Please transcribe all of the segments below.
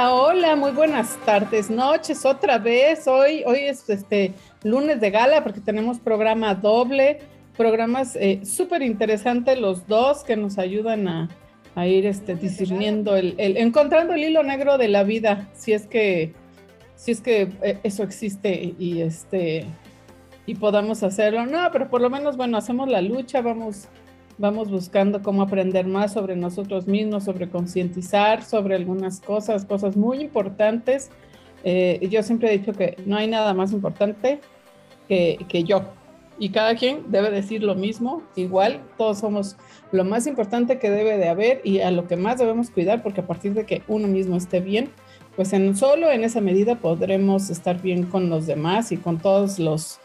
Hola, hola, muy buenas tardes, noches, otra vez. Hoy, hoy es este lunes de gala porque tenemos programa doble, programas eh, súper interesantes los dos que nos ayudan a, ir este, discerniendo, el, encontrando el hilo negro de la vida, si es que, si es que eh, eso existe y este y podamos hacerlo. No, pero por lo menos, bueno, hacemos la lucha, vamos vamos buscando cómo aprender más sobre nosotros mismos, sobre concientizar, sobre algunas cosas, cosas muy importantes. Eh, yo siempre he dicho que no hay nada más importante que, que yo. Y cada quien debe decir lo mismo, igual, todos somos lo más importante que debe de haber y a lo que más debemos cuidar, porque a partir de que uno mismo esté bien, pues en, solo en esa medida podremos estar bien con los demás y con todos los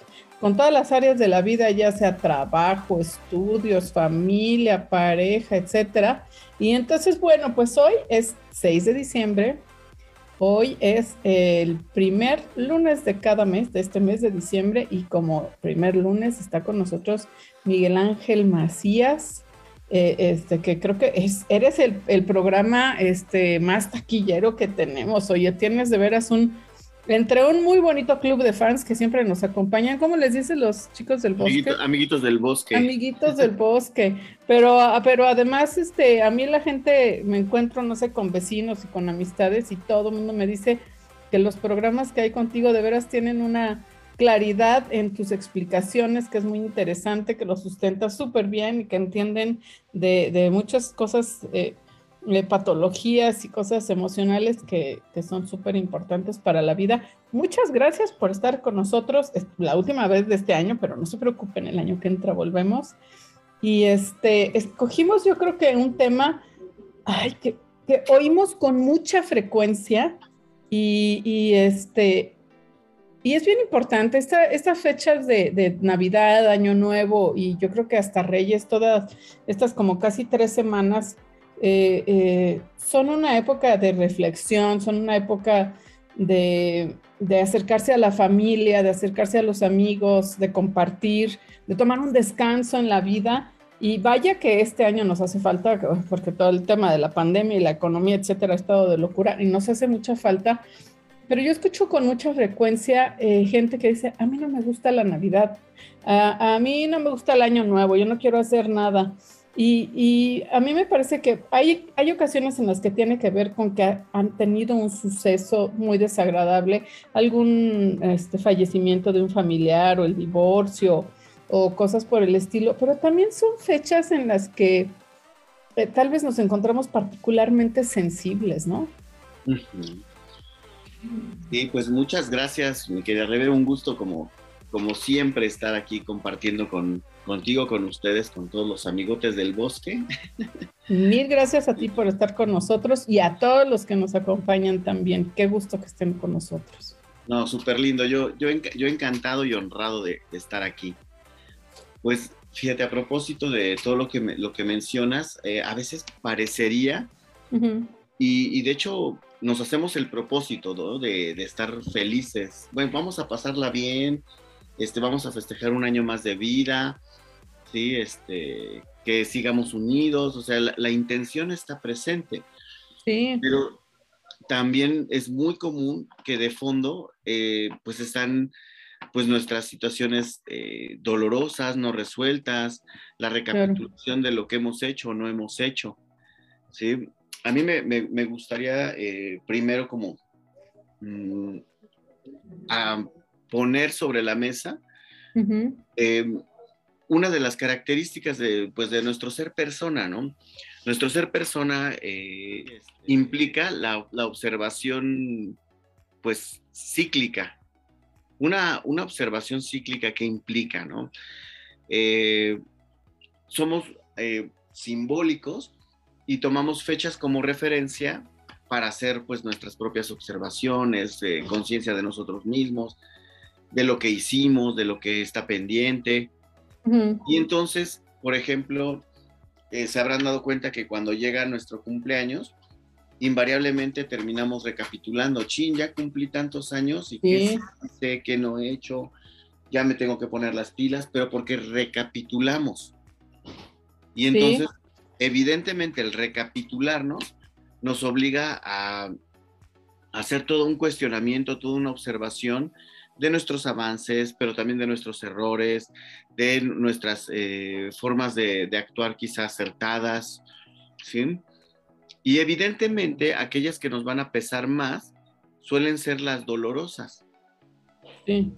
con todas las áreas de la vida, ya sea trabajo, estudios, familia, pareja, etcétera. Y entonces, bueno, pues hoy es 6 de diciembre. Hoy es el primer lunes de cada mes, de este mes de diciembre, y como primer lunes está con nosotros Miguel Ángel Macías, eh, este, que creo que es, eres el, el, programa este, más taquillero que tenemos. Oye, tienes de veras un, entre un muy bonito club de fans que siempre nos acompañan. ¿Cómo les dicen los chicos del bosque? amiguitos del bosque. Amiguitos del bosque. Pero, ah, pero además, este, a mí la gente me encuentro, no sé, con vecinos y con amistades y todo el mundo me dice que los programas que hay contigo de veras tienen una claridad en tus explicaciones, que es muy interesante, que lo sustentas súper bien y que entienden de, de muchas cosas eh, patologías y cosas emocionales que, son súper importantes para la vida. Muchas gracias por estar con nosotros. Es la última vez de este año, pero no se preocupen, el año que entra volvemos. Y este, escogimos yo creo que un tema que, oímos con mucha frecuencia y, este, y es bien importante, estas fechas de, de, Navidad, Año Nuevo y yo creo que hasta Reyes, todas estas como casi tres semanas eh, eh, son una época de reflexión, son una época de, acercarse a la familia, de acercarse a los amigos, de compartir, de tomar un descanso en la vida. Y vaya que este año nos hace falta, porque todo el tema de la pandemia y la economía, etcétera, ha estado de locura y nos hace mucha falta. Pero yo escucho con mucha frecuencia eh, gente que dice, a mí no me gusta la Navidad, a, a, mí no me gusta el Año Nuevo, yo no quiero hacer nada. Y, a mí me parece que hay, hay ocasiones en las que tiene que ver con que han tenido un suceso muy desagradable, algún este, fallecimiento de un familiar o el divorcio o cosas por el estilo, pero también son fechas en las que eh, tal vez nos encontramos particularmente sensibles, ¿no? Sí, pues muchas gracias, mi querida Rebe, un gusto como, como siempre estar aquí compartiendo con, contigo, con ustedes, con todos los amigotes del bosque. Mil gracias a ti por estar con nosotros y a todos los que nos acompañan también. Qué gusto que estén con nosotros. No, súper lindo. Yo, yo, yo encantado y honrado de, estar aquí. Pues fíjate, a propósito de todo lo que, lo que mencionas, eh, a veces parecería, y, de hecho nos hacemos el propósito de, de, estar felices. Bueno, vamos a pasarla bien, este, vamos a festejar un año más de vida, ¿sí? Este, que sigamos unidos, o sea, la, intención está presente. Sí. Pero también es muy común que de fondo, eh, pues están pues nuestras situaciones eh, dolorosas, no resueltas, la recapitulación de lo que hemos hecho o no hemos hecho. ¿sí? A mí me, me, gustaría eh, primero como mm, a poner sobre la mesa una de las características de, pues, de nuestro ser persona, ¿no? Nuestro ser persona eh, implica la, observación, pues, cíclica. Una, una, observación cíclica que implica, ¿no? Eh, somos eh, simbólicos y tomamos fechas como referencia para hacer, pues, nuestras propias observaciones, conciencia de nosotros mismos, de lo que hicimos, de lo que está pendiente, y entonces, por ejemplo, eh, se habrán dado cuenta que cuando llega nuestro cumpleaños, invariablemente terminamos recapitulando, chin, ya cumplí tantos años y qué sé que no he hecho, ya me tengo que poner las pilas, pero porque recapitulamos. Y entonces, evidentemente, el recapitularnos nos obliga a, hacer todo un cuestionamiento, toda una observación de nuestros avances, pero también de nuestros errores, de nuestras eh, formas de, actuar quizás acertadas, ¿sí? Y evidentemente aquellas que nos van a pesar más suelen ser las dolorosas. Sí.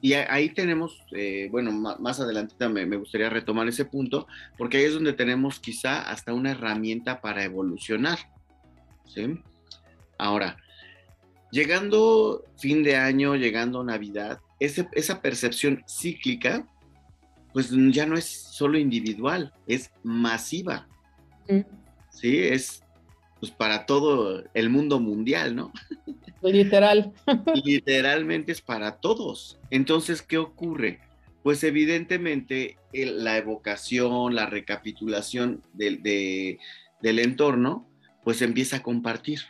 Y ahí tenemos, eh, bueno, más adelante me, me gustaría retomar ese punto, porque ahí es donde tenemos quizá hasta una herramienta para evolucionar. ¿sí? Ahora, llegando fin de año, llegando Navidad, esa percepción cíclica, pues ya no es solo individual, es masiva. Sí, es pues para todo el mundo mundial, ¿no? Literal. Literalmente es para todos. Entonces, ¿qué ocurre? Pues evidentemente la evocación, la recapitulación del entorno, pues empieza a compartir.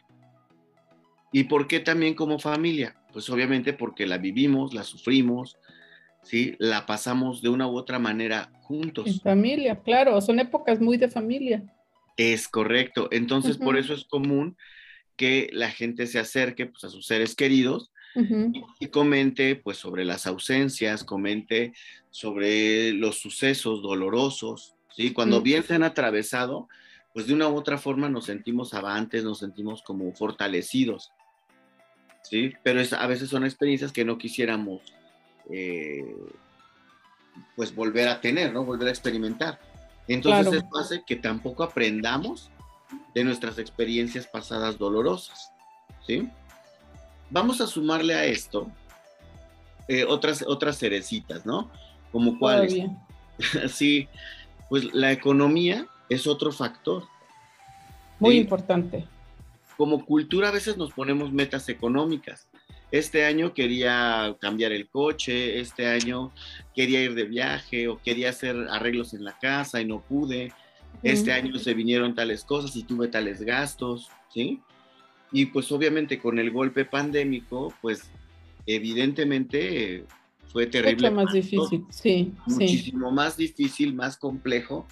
¿Y por qué también como familia? Pues obviamente porque la vivimos, la sufrimos, ¿sí? La pasamos de una u otra manera juntos. En familia, claro, son épocas muy de familia. Es correcto. Entonces, por eso es común que la gente se acerque pues, a sus seres queridos y, comente pues sobre las ausencias, comente sobre los sucesos dolorosos, ¿sí? Cuando bien se han atravesado, pues de una u otra forma nos sentimos avantes, nos sentimos como fortalecidos. ¿Sí? Pero a veces son experiencias que no quisiéramos eh, pues volver a tener, ¿no? Volver a experimentar. Entonces eso hace que tampoco aprendamos de nuestras experiencias pasadas dolorosas, ¿sí? Vamos a sumarle a esto eh, otras, otras cerecitas, ¿no? Como cuáles. sí, pues la economía es otro factor. Muy importante como cultura a veces nos ponemos metas económicas. Este año quería cambiar el coche, este año quería ir de viaje o quería hacer arreglos en la casa y no pude. Este año se vinieron tales cosas y tuve tales gastos, ¿sí? Y pues obviamente con el golpe pandémico, pues evidentemente fue terrible. Mucho más difícil, sí. Muchísimo más difícil, más complejo.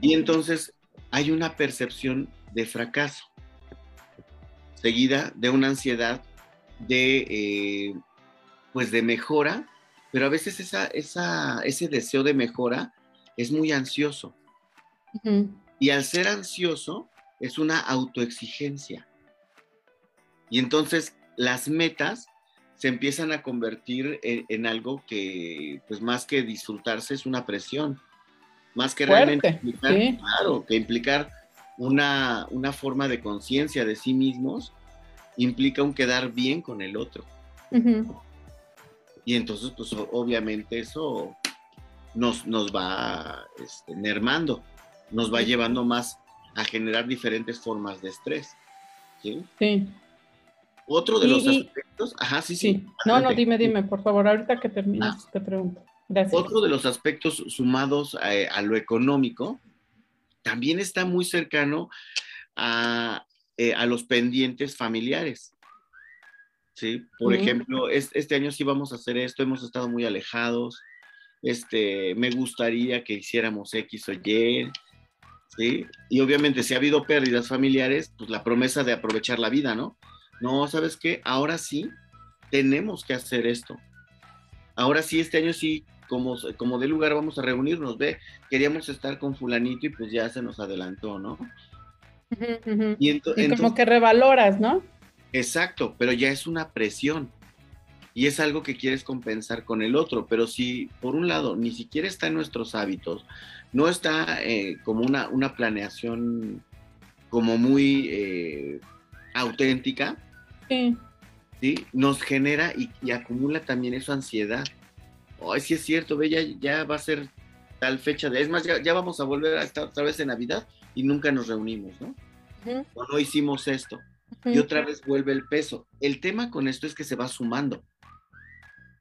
Y entonces hay una percepción de fracaso seguida de una ansiedad de, eh, pues de mejora, pero a veces esa, esa, ese deseo de mejora es muy ansioso. Y al ser ansioso es una autoexigencia. Y entonces las metas se empiezan a convertir en, algo que, pues más que disfrutarse, es una presión. Más que realmente claro, que implicar una, forma de conciencia de sí mismos implica un quedar bien con el otro. Y entonces, pues obviamente eso nos, nos va este, mermando, nos va llevando más a generar diferentes formas de estrés. Sí. Otro de los aspectos, ajá, sí, sí. No, no, dime, dime, por favor, ahorita que termines ah. te pregunto. Gracias. Otro de los aspectos sumados a lo económico también está muy cercano eh, a, los pendientes familiares. ¿sí? Por ejemplo, este año sí vamos a hacer esto, hemos estado muy alejados, este, me gustaría que hiciéramos X o Y, ¿sí? Y obviamente si ha habido pérdidas familiares, pues la promesa de aprovechar la vida, ¿no? No, ¿sabes qué? Ahora sí tenemos que hacer esto. Ahora sí, este año sí como, como de lugar vamos a reunirnos, ve, queríamos estar con fulanito y pues ya se nos adelantó, ¿no? Y, como que revaloras, ¿no? Exacto, pero ya es una presión y es algo que quieres compensar con el otro, pero si por un lado ni siquiera está en nuestros hábitos, no está eh, como una, una planeación como muy eh, auténtica, sí. nos genera y, y, acumula también esa ansiedad ay, sí es cierto, ve, ya, va a ser tal fecha de, es más, ya, vamos a volver a estar otra vez en Navidad y nunca nos reunimos, ¿no? O no hicimos esto. Y otra vez vuelve el peso. El tema con esto es que se va sumando.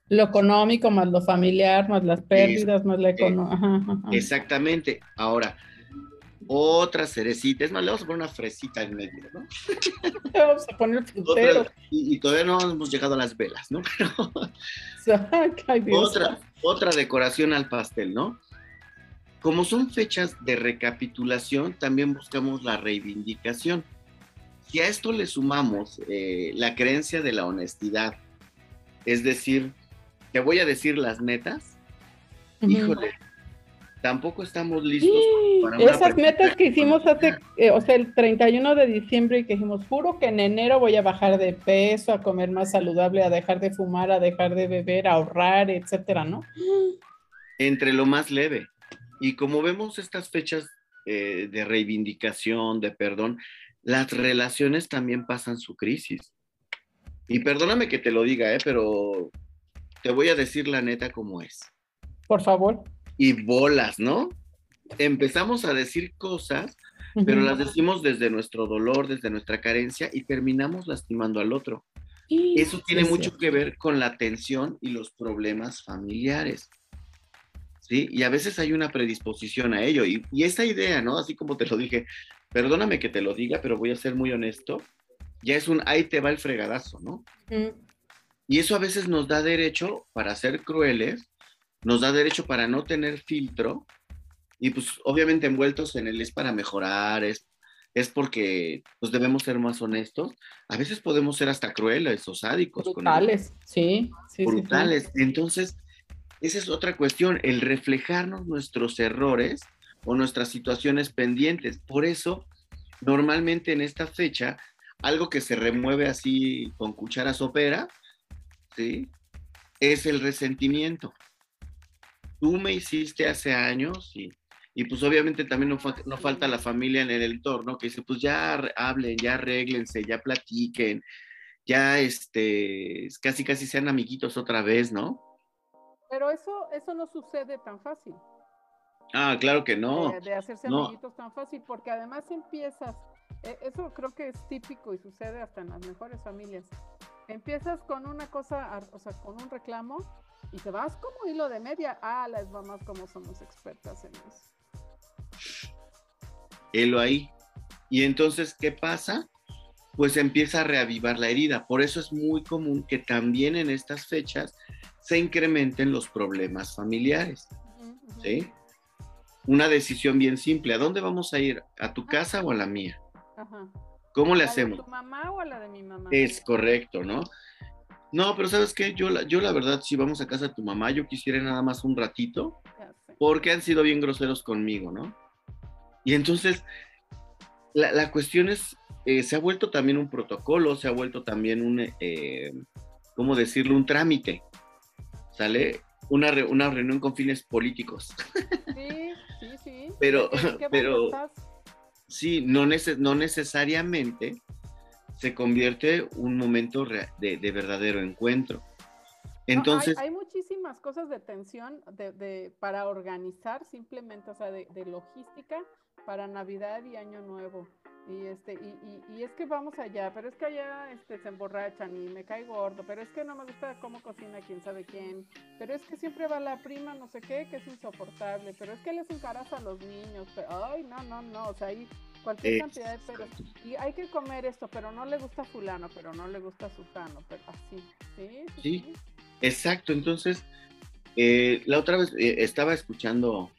Lo económico, más lo familiar, más las pérdidas, más la economía. Exactamente. Ahora, otra cerecita, es más, le vamos a poner una fresita en medio, ¿no? Le vamos a poner frutero. y, todavía no hemos llegado a las velas, ¿no? otra, otra decoración al pastel, ¿no? Como son fechas de recapitulación, también buscamos la reivindicación. Si a esto le sumamos eh, la creencia de la honestidad, es decir, te voy a decir las metas, híjole, tampoco estamos listos para Esas metas que hicimos hace, eh, o sea, el 31 de diciembre y que dijimos, juro que en enero voy a bajar de peso, a comer más saludable, a dejar de fumar, a dejar de beber, a ahorrar, etcétera, ¿no? Entre lo más leve. Y como vemos estas fechas eh, de reivindicación, de perdón, las relaciones también pasan su crisis. Y perdóname que te lo diga, ¿eh? pero te voy a decir la neta como es. Por favor. Y bolas, ¿no? Empezamos a decir cosas, pero las decimos desde nuestro dolor, desde nuestra carencia y terminamos lastimando al otro. Eso tiene mucho que ver con la tensión y los problemas familiares. ¿Sí? Y a veces hay una predisposición a ello. Y, y esa idea, ¿no? Así como te lo dije, perdóname que te lo diga, pero voy a ser muy honesto, ya es un ahí te va el fregadazo, ¿no? Y eso a veces nos da derecho para ser crueles, nos da derecho para no tener filtro, y pues obviamente envueltos en él es para mejorar, es, es porque pues debemos ser más honestos. A veces podemos ser hasta crueles o sádicos. Brutales, sí, sí. Brutales. Entonces, esa es otra cuestión, el reflejarnos nuestros errores o nuestras situaciones pendientes. Por eso, normalmente en esta fecha, algo que se remueve así con cuchara sopera, ¿sí? Es el resentimiento. Tú me hiciste hace años y, y pues obviamente también no, no, falta la familia en el entorno que dice, pues ya hablen, ya arréglense, ya platiquen, ya este, casi casi sean amiguitos otra vez, ¿no? Pero eso, eso no sucede tan fácil. Ah, claro que no. De, hacerse amiguitos tan fácil, porque además empiezas, e, eso creo que es típico y sucede hasta en las mejores familias. Empiezas con una cosa, o sea, con un reclamo y te vas como hilo de media. Ah, las mamás como somos expertas en eso. Helo ahí. Y entonces, ¿qué pasa? Pues empieza a reavivar la herida. Por eso es muy común que también en estas fechas se incrementen los problemas familiares. ¿Sí? una decisión bien simple. ¿A dónde vamos a ir? ¿A tu casa o a la mía? Ajá. ¿Cómo le hacemos? ¿A tu mamá o a la de mi mamá? Es correcto, ¿no? No, pero ¿sabes qué? Yo la, yo la verdad, si vamos a casa de tu mamá, yo quisiera nada más un ratito, porque han sido bien groseros conmigo, ¿no? Y entonces, la, cuestión es, eh, se ha vuelto también un protocolo, se ha vuelto también un, eh, ¿cómo decirlo? Un trámite, ¿sale? Una, una reunión con fines políticos. Sí, pero, pero sí, no, no necesariamente se convierte un momento de, verdadero encuentro. Entonces, hay, muchísimas cosas de tensión de, para organizar simplemente, o sea, de, logística para Navidad y Año Nuevo. Y, este, y, y, es que vamos allá, pero es que allá este, se emborrachan y me cae gordo, pero es que no me gusta cómo cocina quién sabe quién, pero es que siempre va la prima no sé qué, que es insoportable, pero es que les encaraza a los niños, pero, ay, no, no, no, o sea, hay cualquier cantidad de pero y hay que comer esto, pero no le gusta fulano, pero no le gusta sutano, pero así, ¿sí? Sí, exacto, entonces, eh, la otra vez eh, estaba escuchando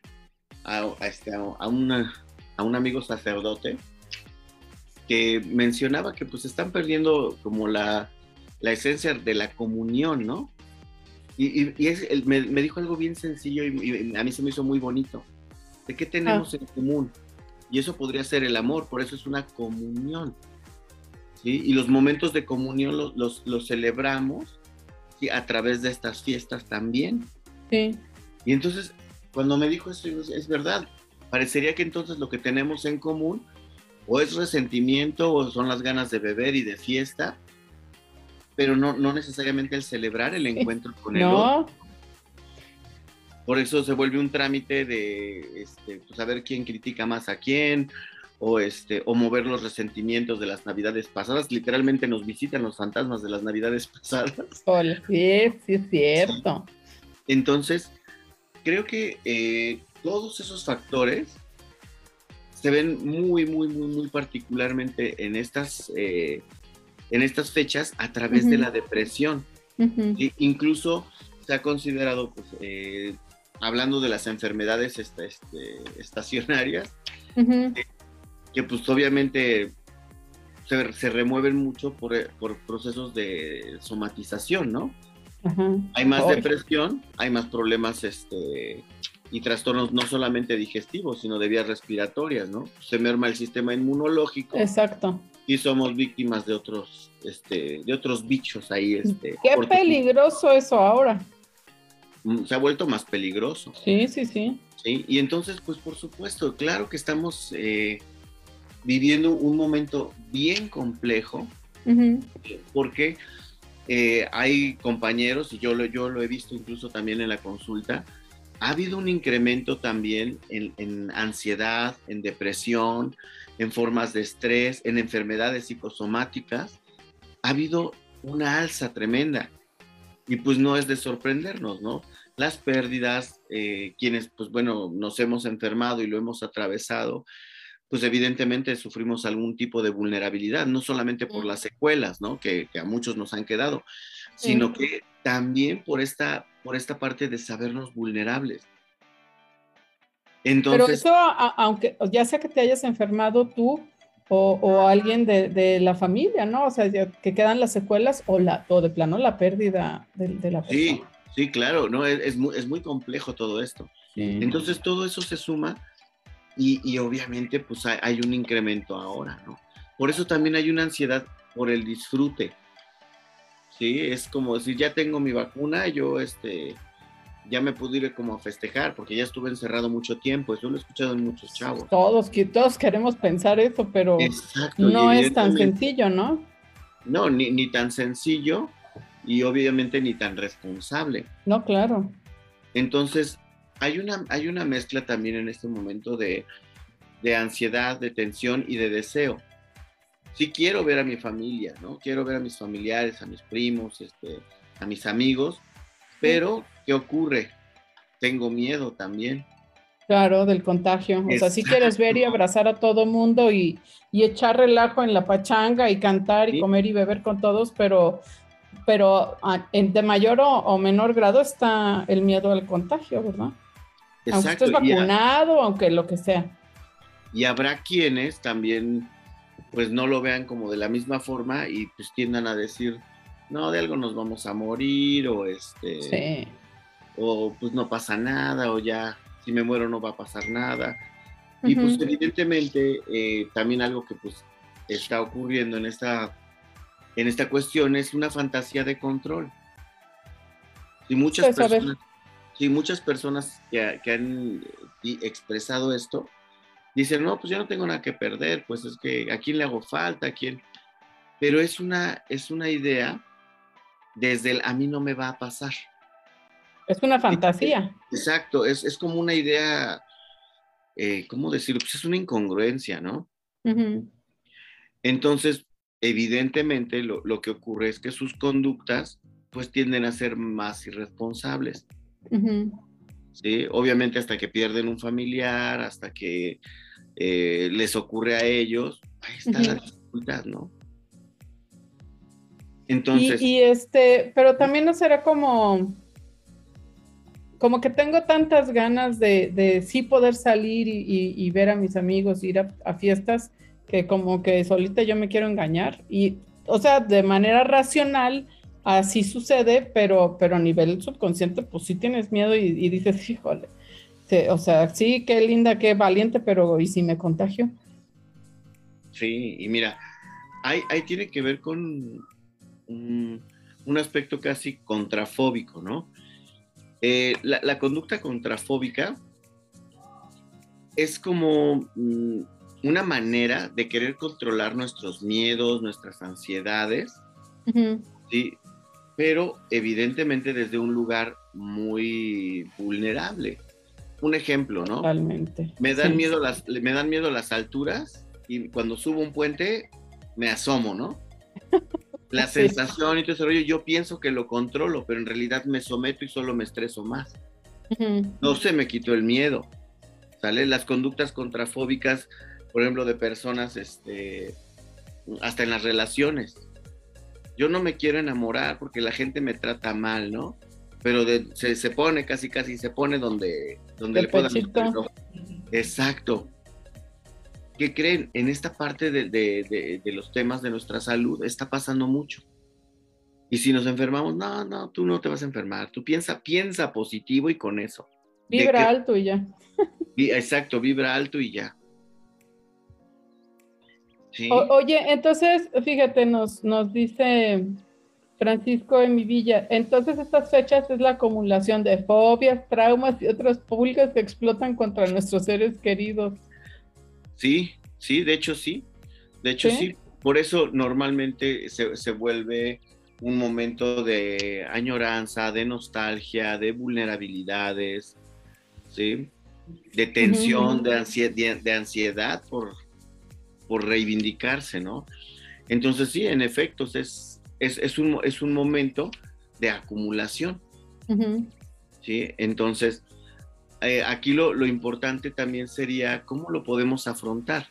a, este, a, una, a un amigo sacerdote, que mencionaba que pues están perdiendo como la, la esencia de la comunión, ¿no? Y, y, es, me, me, dijo algo bien sencillo y, a mí se me hizo muy bonito. ¿De qué tenemos ah. en común? Y eso podría ser el amor, por eso es una comunión. ¿sí? Y los momentos de comunión los, los, los celebramos ¿sí? a través de estas fiestas también. Sí. Y entonces, cuando me dijo eso, es verdad. Parecería que entonces lo que tenemos en común o es resentimiento o son las ganas de beber y de fiesta, pero no, no necesariamente el celebrar el encuentro con el otro. Por eso se vuelve un trámite de este, pues, saber quién critica más a quién, o, este, o mover los resentimientos de las navidades pasadas. Literalmente nos visitan los fantasmas de las navidades pasadas. Hola, sí, sí es cierto. Entonces, creo que eh, todos esos factores se ven muy, muy, muy, muy particularmente en estas, eh, en estas fechas a través de la depresión. incluso se ha considerado, pues, eh, hablando de las enfermedades este, este, estacionarias, que pues obviamente se, remueven mucho por, por, procesos de somatización, ¿no? Hay más depresión, hay más problemas este, y trastornos no solamente digestivos, sino de vías respiratorias, ¿no? Se merma el sistema inmunológico. Exacto. Y somos víctimas de otros, este, de otros bichos ahí. Este, Qué peligroso eso ahora. Mm, se ha vuelto más peligroso. Sí, sí, sí. Sí, y entonces, pues por supuesto, claro que estamos eh, viviendo un momento bien complejo, porque eh, hay compañeros, y yo lo, yo lo he visto incluso también en la consulta, ha habido un incremento también en, ansiedad, en depresión, en formas de estrés, en enfermedades psicosomáticas. Ha habido una alza tremenda. Y pues no es de sorprendernos, ¿no? Las pérdidas, eh, quienes, pues bueno, nos hemos enfermado y lo hemos atravesado, pues evidentemente sufrimos algún tipo de vulnerabilidad, no solamente por las secuelas, ¿no? Que, a muchos nos han quedado, sino que también por esta, por esta parte de sabernos vulnerables. Entonces, Pero eso, aunque ya sea que te hayas enfermado tú o, alguien de, la familia, ¿no? O sea, que quedan las secuelas o, la, o de plano la pérdida de, la persona. Sí, sí, claro, ¿no? Es, es, muy, es muy complejo todo esto. Entonces todo eso se suma y, obviamente pues hay, un incremento ahora, ¿no? Por eso también hay una ansiedad por el disfrute, ¿sí? Es como decir, ya tengo mi vacuna, yo este, ya me pude ir como a festejar, porque ya estuve encerrado mucho tiempo, eso lo he escuchado en muchos chavos. Todos, todos queremos pensar eso, pero no es tan sencillo, ¿no? No, ni, ni tan sencillo y obviamente ni tan responsable. No, claro. Entonces, hay una, hay una mezcla también en este momento de, ansiedad, de tensión y de deseo. Sí quiero ver a mi familia, ¿no? Quiero ver a mis familiares, a mis primos, este, a mis amigos, pero ¿qué ocurre? Tengo miedo también. Claro, del contagio. O sea, si quieres ver y abrazar a todo mundo y, echar relajo en la pachanga y cantar y comer y beber con todos, pero, pero ah, de mayor o menor grado está el miedo al contagio, ¿verdad? Aunque estés vacunado, aunque lo que sea. Y habrá quienes también pues no lo vean como de la misma forma y pues tiendan a decir, no, de algo nos vamos a morir o este... O pues no pasa nada o ya, si me muero no va a pasar nada. Y pues evidentemente eh, también algo que pues está ocurriendo en esta, en esta cuestión es una fantasía de control. Y muchas pues, personas sí, muchas personas que, han eh, expresado esto dicen, no, pues yo no tengo nada que perder, pues es que a quién le hago falta, a quién. Pero es una, es una idea desde el a mí no me va a pasar. Es una fantasía. Exacto, es, como una idea, eh, ¿cómo decirlo? Pues es una incongruencia, ¿no? Entonces, evidentemente lo, lo, que ocurre es que sus conductas pues tienden a ser más irresponsables. ¿sí? Obviamente hasta que pierden un familiar, hasta que eh, les ocurre a ellos, ahí está la dificultad, ¿no? Entonces. Y, este, pero también no será como, como que tengo tantas ganas de, de sí poder salir y, ver a mis amigos, ir a, fiestas, que como que solita yo me quiero engañar. Y, o sea, de manera racional, así sucede, pero, pero a nivel subconsciente, pues sí tienes miedo y, dices, híjole, o sea, sí, qué linda, qué valiente, pero ¿y si me contagio? Sí, y mira, ahí, tiene que ver con un, aspecto casi contrafóbico, ¿no? Eh, la, conducta contrafóbica es como mm, una manera de querer controlar nuestros miedos, nuestras ansiedades, ¿sí? pero evidentemente desde un lugar muy vulnerable. Un ejemplo, ¿no? Totalmente. Me dan, miedo las, me dan miedo las alturas y cuando subo un puente me asomo, ¿no? La sensación y todo ese rollo, yo pienso que lo controlo, pero en realidad me someto y solo me estreso más. No se me quitó el miedo. ¿Sale? Las conductas contrafóbicas, por ejemplo, de personas, este, hasta en las relaciones yo no me quiero enamorar porque la gente me trata mal, ¿no? Pero se, pone casi, casi, se pone donde, donde le puedan. Exacto. ¿Qué creen? En esta parte de, los temas de nuestra salud está pasando mucho. Y si nos enfermamos, no, no, tú no te vas a enfermar. Tú piensa, piensa positivo y con eso. Vibra alto y ya. Exacto, vibra alto y ya. oye, entonces, fíjate, nos, nos dice Francisco de mi villa. Entonces, estas fechas es la acumulación de fobias, traumas y otras públicas que explotan contra nuestros seres queridos. Sí, sí, de hecho sí. De hecho sí. Por eso normalmente se, vuelve un momento de añoranza, de nostalgia, de vulnerabilidades, ¿sí? De tensión, de, ansiedad, de ansiedad por, por reivindicarse, ¿no? Entonces sí, en efecto, es es, un, es un momento de acumulación. ¿sí? Entonces, eh, aquí lo, importante también sería cómo lo podemos afrontar.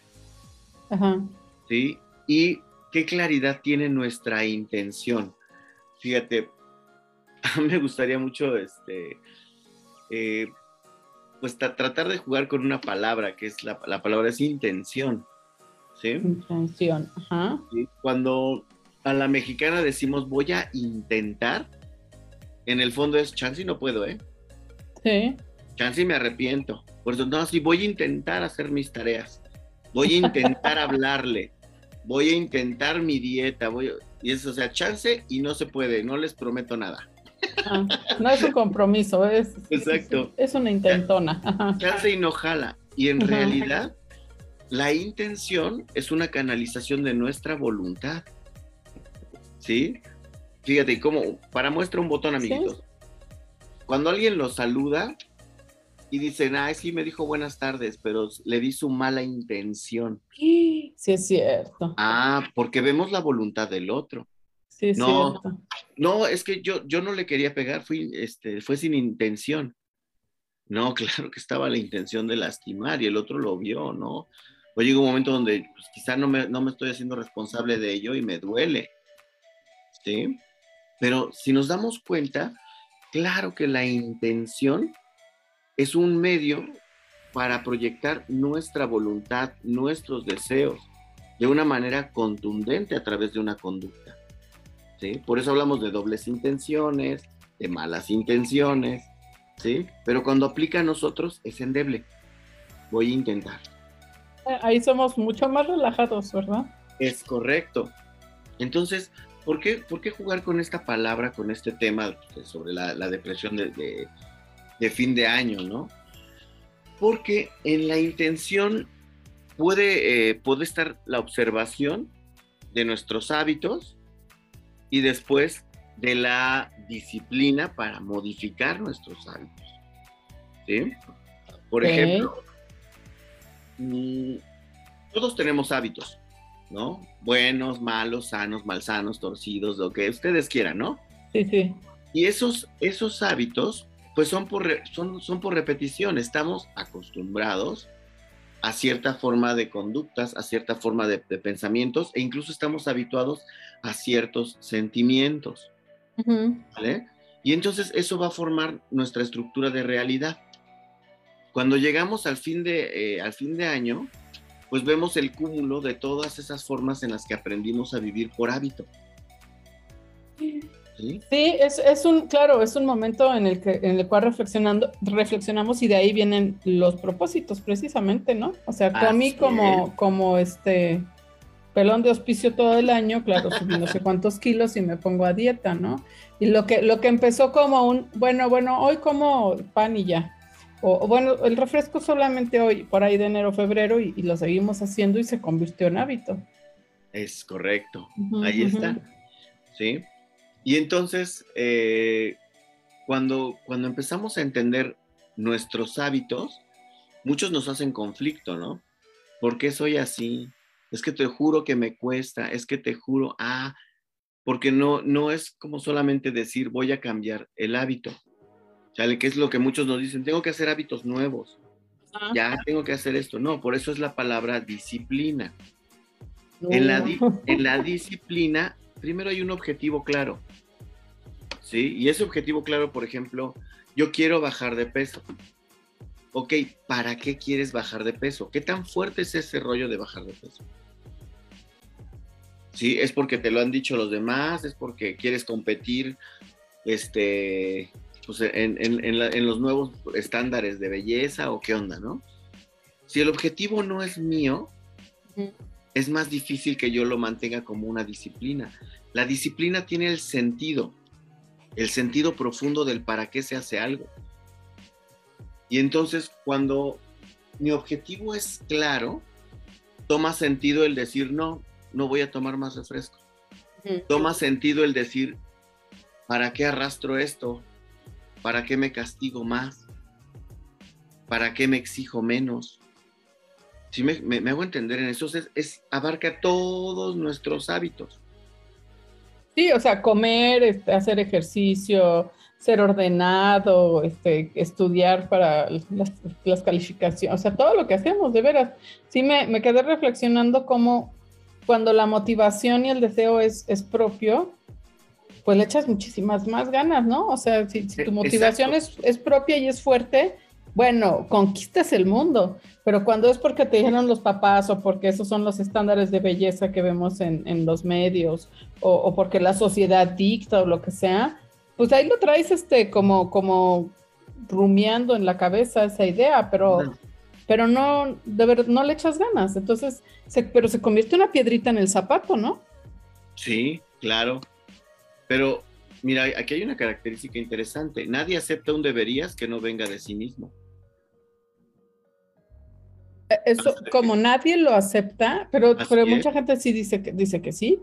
¿sí? Y qué claridad tiene nuestra intención. Fíjate, a mí me gustaría mucho este, eh, pues tratar de jugar con una palabra, que es la, palabra es intención. ¿sí? Intención, ajá. Cuando a la mexicana decimos voy a intentar, en el fondo es chance y no puedo, ¿eh? Sí. Chance y me arrepiento. Por eso, no, sí, voy a intentar hacer mis tareas. Voy a intentar hablarle. Voy a intentar mi dieta. Voy Y eso, o sea, chance y no se puede. No les prometo nada. Ah, no es un compromiso, es, Exacto. es, una intentona. Chance y no jala. Y en realidad, la intención es una canalización de nuestra voluntad. ¿sí? Fíjate, como para muestra un botón, amiguitos. Cuando alguien lo saluda y dicen, ay, sí, me dijo buenas tardes, pero le di su mala intención. Sí, es cierto. Ah, porque vemos la voluntad del otro. Sí, es no, cierto. No, es que yo, yo no le quería pegar, fui, este, fue sin intención. No, claro que estaba la intención de lastimar y el otro lo vio, ¿no? O llega un momento donde pues, quizá no me, no me estoy haciendo responsable de ello y me duele. ¿sí? Pero si nos damos cuenta, claro que la intención es un medio para proyectar nuestra voluntad, nuestros deseos, de una manera contundente a través de una conducta. ¿sí? Por eso hablamos de dobles intenciones, de malas intenciones, ¿sí? Pero cuando aplica a nosotros es endeble. Voy a intentar. Ahí somos mucho más relajados, ¿verdad? Es correcto. Entonces, ¿Por qué, jugar con esta palabra, con este tema pues, sobre la, depresión de, fin de año, no? Porque en la intención puede, eh, puede estar la observación de nuestros hábitos y después de la disciplina para modificar nuestros hábitos. ¿Sí? Por ejemplo, mm, todos tenemos hábitos. ¿no? Buenos, malos, sanos, malsanos, torcidos, lo que ustedes quieran, ¿no? Sí, sí. Y esos, esos hábitos, pues son por, son, son por repetición, estamos acostumbrados a cierta forma de conductas, a cierta forma de, pensamientos e incluso estamos habituados a ciertos sentimientos. ¿Vale? Y entonces eso va a formar nuestra estructura de realidad. Cuando llegamos al fin de, eh, al fin de año, pues vemos el cúmulo de todas esas formas en las que aprendimos a vivir por hábito. Sí, es, un, claro, es un momento en el, que, en el cual reflexionando, reflexionamos y de ahí vienen los propósitos precisamente, ¿no? O sea, a mí como, como este pelón de hospicio todo el año, claro, subí no sé cuántos kilos y me pongo a dieta, ¿no? Y lo que, lo que empezó como un, bueno, bueno, hoy como pan y ya, o, bueno, el refresco solamente hoy, por ahí de enero, febrero, y, lo seguimos haciendo y se convirtió en hábito. Es correcto, ahí está. ¿Sí? Y entonces, eh, cuando, cuando empezamos a entender nuestros hábitos, muchos nos hacen conflicto, ¿no? ¿Por qué soy así? Es que te juro que me cuesta, es que te juro, ah, porque no, no es como solamente decir voy a cambiar el hábito, ¿Sale? Que es lo que muchos nos dicen, tengo que hacer hábitos nuevos. Ya tengo que hacer esto. No, por eso es la palabra disciplina. En, la en la disciplina, primero hay un objetivo claro. ¿Sí? Y ese objetivo claro, por ejemplo, yo quiero bajar de peso. ok, ¿para qué quieres bajar de peso? ¿Qué tan fuerte es ese rollo de bajar de peso? ¿Sí? ¿Es porque te lo han dicho los demás? ¿Es porque quieres competir este, pues, en, los nuevos estándares de belleza o qué onda, no? Si el objetivo no es mío, es más difícil que yo lo mantenga como una disciplina. La disciplina tiene el sentido, el sentido profundo del para qué se hace algo. Y entonces cuando mi objetivo es claro, toma sentido el decir, no, no voy a tomar más refresco. Toma sentido el decir, ¿para qué arrastro esto? ¿Para qué me castigo más? ¿Para qué me exijo menos? Si me, hago entender en eso, es, es, abarca todos nuestros hábitos. Sí, o sea, comer, este, hacer ejercicio, ser ordenado, este, estudiar para las, calificaciones, o sea, todo lo que hacemos, de veras. Sí, me, me quedé reflexionando cómo cuando la motivación y el deseo es, es propio, pues le echas muchísimas más ganas, ¿no? O sea, si, tu motivación es, es, propia y es fuerte, bueno, conquistas el mundo, pero cuando es porque te dijeron los papás o porque esos son los estándares de belleza que vemos en, en los medios o, o, porque la sociedad dicta o lo que sea, pues ahí lo traes este como, como rumiando en la cabeza esa idea, pero, pero no, de verdad, no le echas ganas. Entonces, pero se convierte una piedrita en el zapato, ¿no? Sí, claro. Pero mira, aquí hay una característica interesante. Nadie acepta un deberías que no venga de sí mismo. E, eso, como nadie lo acepta, pero, pero mucha gente sí dice que, dice que sí.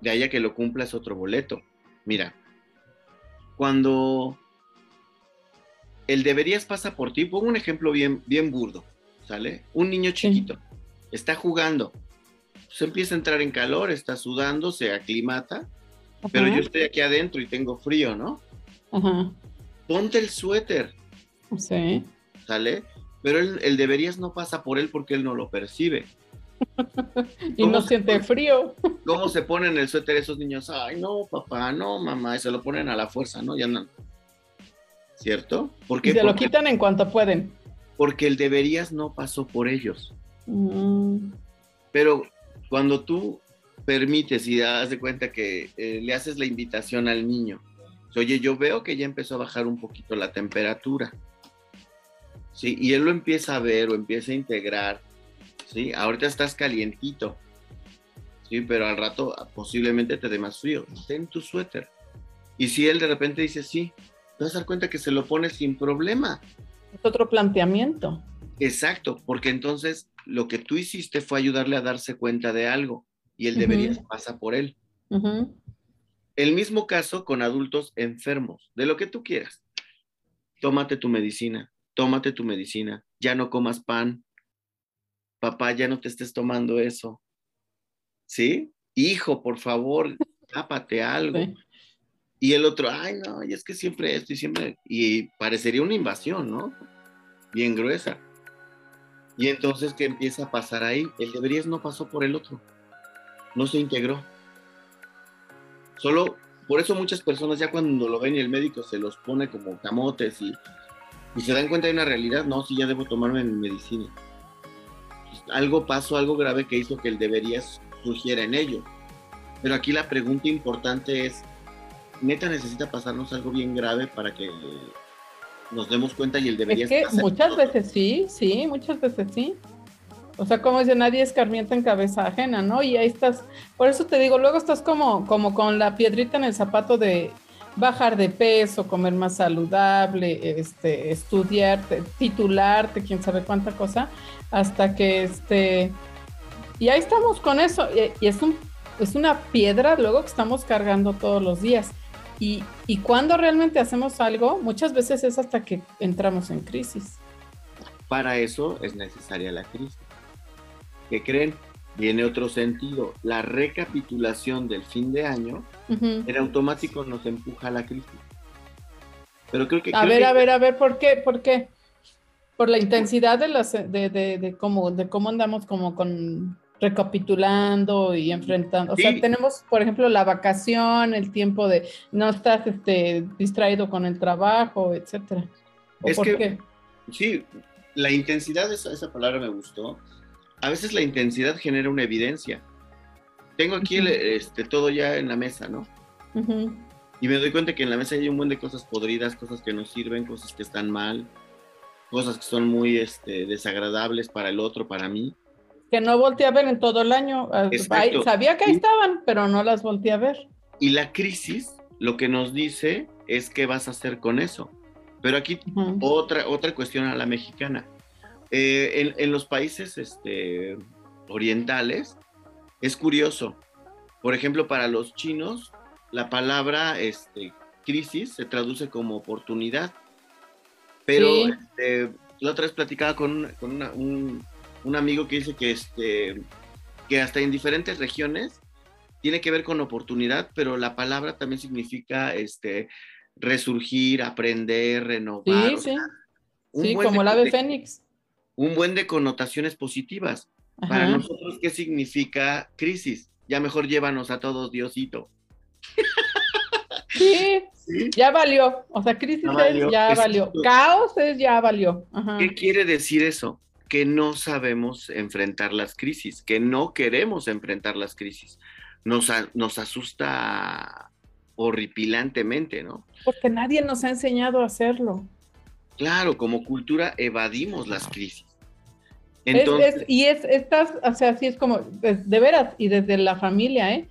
De ahí a que lo cumpla es otro boleto. Mira, cuando el deberías pasa por ti, pongo un ejemplo bien, bien burdo, ¿sale? Un niño chiquito está jugando, se empieza a entrar en calor, está sudando, se aclimata, pero yo estoy aquí adentro y tengo frío, ¿no? Ajá. Ponte el suéter. Sí. ¿Sale? Pero el, deberías no pasa por él porque él no lo percibe. y no siente frío. ¿Cómo se ponen el suéter esos niños? Ay, no, papá, no, mamá, y se lo ponen a la fuerza, ¿no? Ya no. ¿Cierto? Porque, y se lo quitan en cuanto pueden. Porque el deberías no pasó por ellos. Mm. Pero cuando tú permites y das de cuenta que eh, le haces la invitación al niño, oye, yo veo que ya empezó a bajar un poquito la temperatura. Sí, y él lo empieza a ver o empieza a integrar ¿sí? Ahorita estás calientito, ¿sí? Pero al rato posiblemente te dé más frío. Ten tu suéter. Y si él de repente dice sí, te vas a dar cuenta que se lo pone sin problema. Es otro planteamiento. Exacto, porque entonces lo que tú hiciste fue ayudarle a darse cuenta de algo y él debería pasar por él. El mismo caso con adultos enfermos, de lo que tú quieras. Tómate tu medicina, tómate tu medicina, ya no comas pan, papá, ya no te estés tomando eso. ¿Sí? Hijo, por favor, tápate algo. Y el otro, ay, no, y es que siempre esto y siempre, y parecería una invasión, ¿no? Bien gruesa. Y entonces, ¿qué empieza a pasar ahí? El deberías no pasó por el otro, no se integró. Solo, por eso muchas personas ya cuando lo ven y el médico se los pone como camotes y, y se dan cuenta de una realidad, no, sí, ya debo tomarme mi medicina algo pasó, algo grave que hizo que el deberías surgiera en ello. Pero aquí la pregunta importante es, ¿neta necesita pasarnos algo bien grave para que nos demos cuenta y el deberías es que muchas veces sí, sí, muchas veces sí. O sea, como dice, nadie escarmienta en cabeza ajena, ¿no? Y ahí estás, por eso te digo, luego estás como, como con la piedrita en el zapato de bajar de peso, comer más saludable, este, estudiarte, titularte, quién sabe cuánta cosa, hasta que este, y ahí estamos con eso, y, es, un, es una piedra luego que estamos cargando todos los días. Y, y cuando realmente hacemos algo, muchas veces es hasta que entramos en crisis. Para eso es necesaria la crisis. ¿Qué creen? Viene otro sentido. La recapitulación del fin de año en automático nos empuja a la crisis. Pero creo que... A ver, a ver, a ver, ¿por qué? ¿Por qué? Por la intensidad de, las, de, de, cómo, de cómo andamos como con recapitulando y enfrentando. O sea, tenemos, por ejemplo, la vacación, el tiempo de no estás este, distraído con el trabajo, etcétera. es por que, qué? Sí, la intensidad, esa, esa palabra me gustó. A veces la intensidad genera una evidencia. Tengo aquí este, todo ya en la mesa, ¿no? Y me doy cuenta que en la mesa hay un montón de cosas podridas, cosas que no sirven, cosas que están mal, cosas que son muy este, desagradables para el otro, para mí. Que no volteé a ver en todo el año. Ah, sabía que ahí estaban, pero no las volteé a ver. Y la crisis lo que nos dice es qué vas a hacer con eso. Pero aquí otra, otra cuestión a la mexicana. Eh, en, los países este, orientales es curioso. Por ejemplo, para los chinos, la palabra este, crisis se traduce como oportunidad. Pero este, la otra vez platicaba con, un, amigo que dice que, este, que hasta en diferentes regiones tiene que ver con oportunidad, pero la palabra también significa este, resurgir, aprender, renovar. Sí, sí. como la ave fénix. Un buen de connotaciones positivas. Para nosotros, ¿qué significa crisis? Ya mejor llévanos a todos, Diosito. Sí, ya valió. O sea, crisis es ya valió. Caos es ya valió. ¿Qué quiere decir eso? Que no sabemos enfrentar las crisis, que no queremos enfrentar las crisis. Nos, nos asusta horripilantemente, ¿no? Porque nadie nos ha enseñado a hacerlo. Claro, como cultura evadimos las crisis. Entonces, y es, estas, o sea, así es como, de veras, y desde la familia, ¿eh?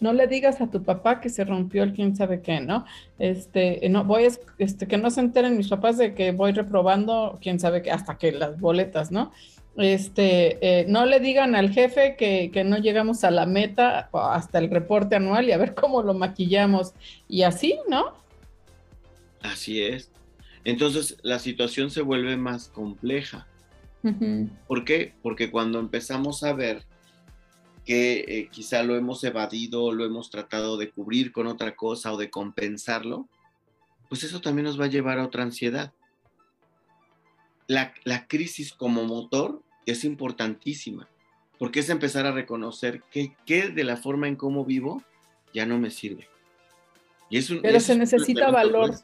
no le digas a tu papá que se rompió el quién sabe qué, ¿no? Este, no, voy a, este, que no se enteren mis papás de que voy reprobando quién sabe qué, hasta que las boletas, ¿no? Este, eh, no le digan al jefe que, que, no llegamos a la meta hasta el reporte anual y a ver cómo lo maquillamos. Y así, ¿no? Así es. Entonces la situación se vuelve más compleja. ¿Por qué? Porque cuando empezamos a ver que eh, quizá lo hemos evadido, lo hemos tratado de cubrir con otra cosa o de compensarlo, pues eso también nos va a llevar a otra ansiedad. La, la crisis como motor es importantísima, porque es empezar a reconocer que, de la forma en cómo vivo ya no me sirve. Y es Pero se necesita valor.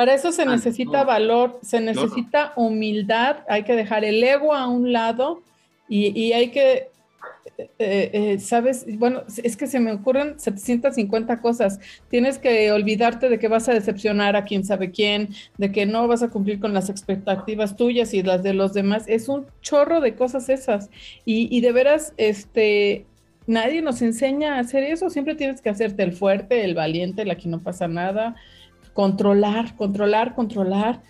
Para eso se ah, necesita valor, se necesita humildad, hay que dejar el ego a un lado y, y hay que eh, eh, sabes, bueno, es que se me ocurren 750 cosas. Tienes que olvidarte de que vas a decepcionar a quien sabe quién, de que no vas a cumplir con las expectativas tuyas y las de los demás. Es un chorro de cosas esas. Y, y de veras, este, nadie nos enseña a hacer eso. Siempre tienes que hacerte el fuerte, el valiente, el aquí no pasa nada. Controlar, controlar, controlar.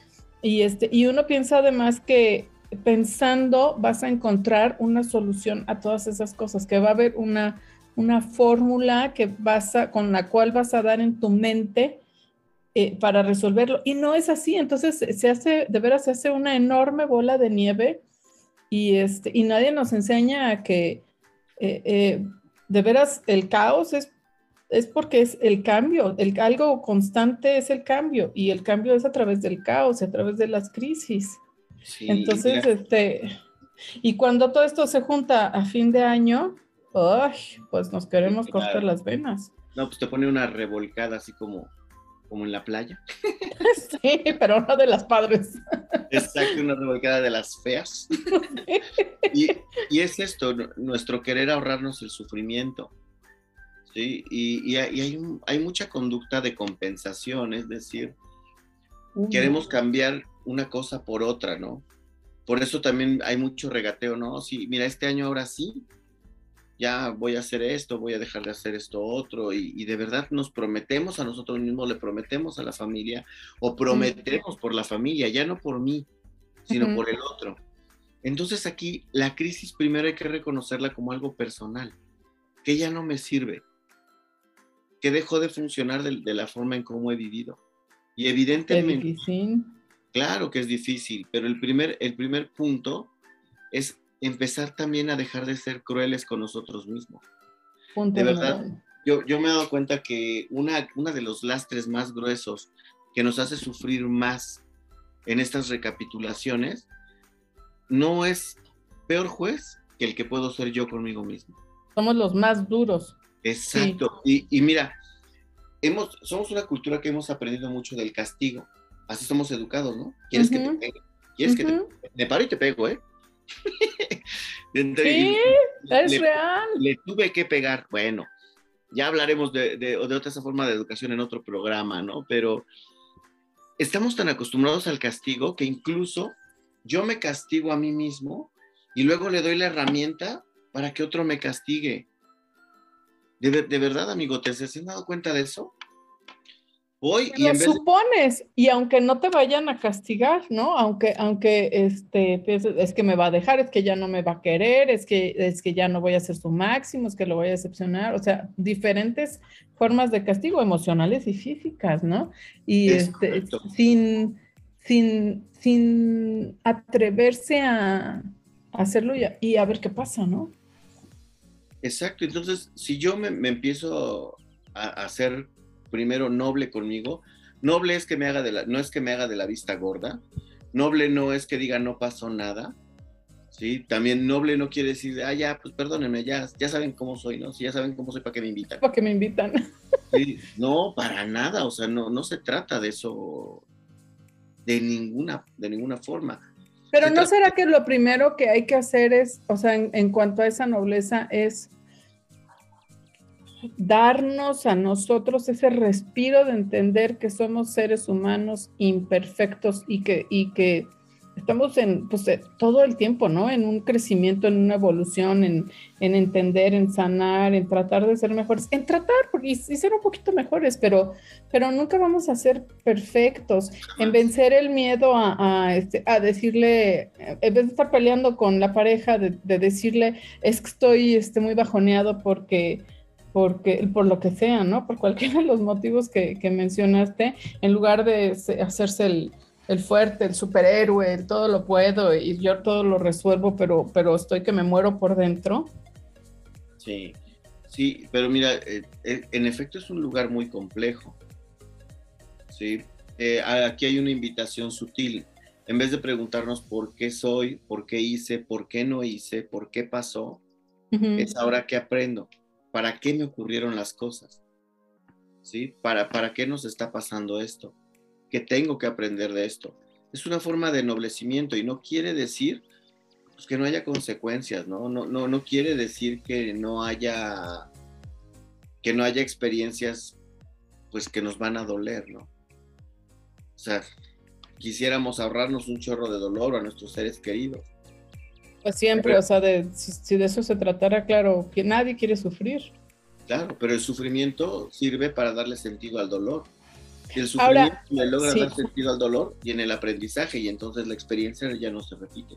Y, este, y uno piensa además que pensando vas a encontrar una solución a todas esas cosas, que va a haber una, una fórmula que vas a, con la cual vas a dar en tu mente eh, para resolverlo. Y no es así, entonces se hace, de veras se hace una enorme bola de nieve y, este, y nadie nos enseña a que eh, eh, de veras el caos es, es porque es el cambio, el, algo constante es el cambio y el cambio es a través del caos, a través de las crisis. Entonces, este, y cuando todo esto se junta a fin de año, pues nos queremos cortar las venas. No, pues te pone una revolcada así como, como en la playa. Sí, pero no de las padres. Exacto, una revolcada de las feas. Y, es esto, nuestro querer ahorrarnos el sufrimiento. ¿Sí? Y, hay, hay mucha conducta de compensación, es decir, queremos cambiar una cosa por otra, ¿no? Por eso también hay mucho regateo, ¿no? Sí, mira, este año ahora sí, ya voy a hacer esto, voy a dejar de hacer esto otro, y, de verdad nos prometemos a nosotros mismos, le prometemos a la familia, o prometemos por la familia, ya no por mí, sino por el otro. Entonces aquí la crisis primero hay que reconocerla como algo personal, que ya no me sirve, que dejó de funcionar de, la forma en cómo he vivido. Y evidentemente... Claro que es difícil, pero el primer, el primer punto es empezar también a dejar de ser crueles con nosotros mismos. de verdad, yo, yo me he dado cuenta que una, una de los lastres más gruesos que nos hace sufrir más en estas recapitulaciones no es peor juez que el que puedo ser yo conmigo mismo. Somos los más duros. Exacto. Y, y, mira, hemos, somos una cultura que hemos aprendido mucho del castigo así somos educados, ¿no? ¿Quieres, que, te ¿Quieres que me paro y te pego, eh? sí, es real. Le tuve que pegar, bueno, ya hablaremos de, de, de otra forma de educación en otro programa, ¿no? Pero estamos tan acostumbrados al castigo que incluso yo me castigo a mí mismo y luego le doy la herramienta para que otro me castigue. De, de verdad, amigo, ¿te has dado cuenta de eso? Hoy y lo supones y aunque no te vayan a castigar, ¿no? Aunque aunque este es que me va a dejar, es que ya no me va a querer, es que es que ya no voy a hacer su máximo, es que lo voy a decepcionar, o sea, diferentes formas de castigo emocionales y físicas, ¿no? Y este sin sin sin atreverse a, hacerlo y a, ver qué pasa, ¿no? Exacto, entonces si yo me, empiezo a hacer primero noble conmigo. Noble es que me haga de la, no es que me haga de la vista gorda. Noble no es que diga no pasó nada. ¿sí? También noble no quiere decir, ah, ya, pues perdónenme, ya, ya saben cómo soy, ¿no? Si ya saben cómo soy, ¿para qué me invitan? ¿Para qué me invitan? no, para nada, o sea, no, no se trata de eso de ninguna, de ninguna forma. Pero ¿no será que lo primero que hay que hacer es, o sea, en cuanto a esa nobleza, es darnos a nosotros ese respiro de entender que somos seres humanos imperfectos y que, y que estamos en pues, eh, todo el tiempo, ¿no? En un crecimiento, en una evolución, en, entender, en sanar, en tratar de ser mejores, en tratar y, y, ser un poquito mejores, pero, pero nunca vamos a ser perfectos, en vencer el miedo a, este, a, decirle, en vez de estar peleando con la pareja, de, decirle, es que estoy este, muy bajoneado porque porque, por lo que sea, ¿no? Por cualquiera de los motivos que, mencionaste, en lugar de hacerse el, fuerte, el superhéroe, el todo lo puedo y yo todo lo resuelvo, pero, pero estoy que me muero por dentro. Sí, sí, pero mira, eh, eh, en efecto es un lugar muy complejo. Sí, eh, aquí hay una invitación sutil. En vez de preguntarnos por qué soy, por qué hice, por qué no hice, por qué pasó, es ahora que aprendo ¿para qué me ocurrieron las cosas? ¿Sí? ¿Para, ¿Para qué nos está pasando esto? ¿Qué tengo que aprender de esto? Es una forma de ennoblecimiento y no quiere decir pues, que no haya consecuencias, ¿no? No, no, no quiere decir que no haya que no haya experiencias pues que nos van a doler, ¿no? O sea, quisiéramos ahorrarnos un chorro de dolor a nuestros seres queridos pues siempre, o sea, de, si, de eso se tratara, claro, que nadie quiere sufrir. Claro, pero el sufrimiento sirve para darle sentido al dolor. El sufrimiento le logra dar sentido al dolor y en el aprendizaje, y entonces la experiencia ya no se repite.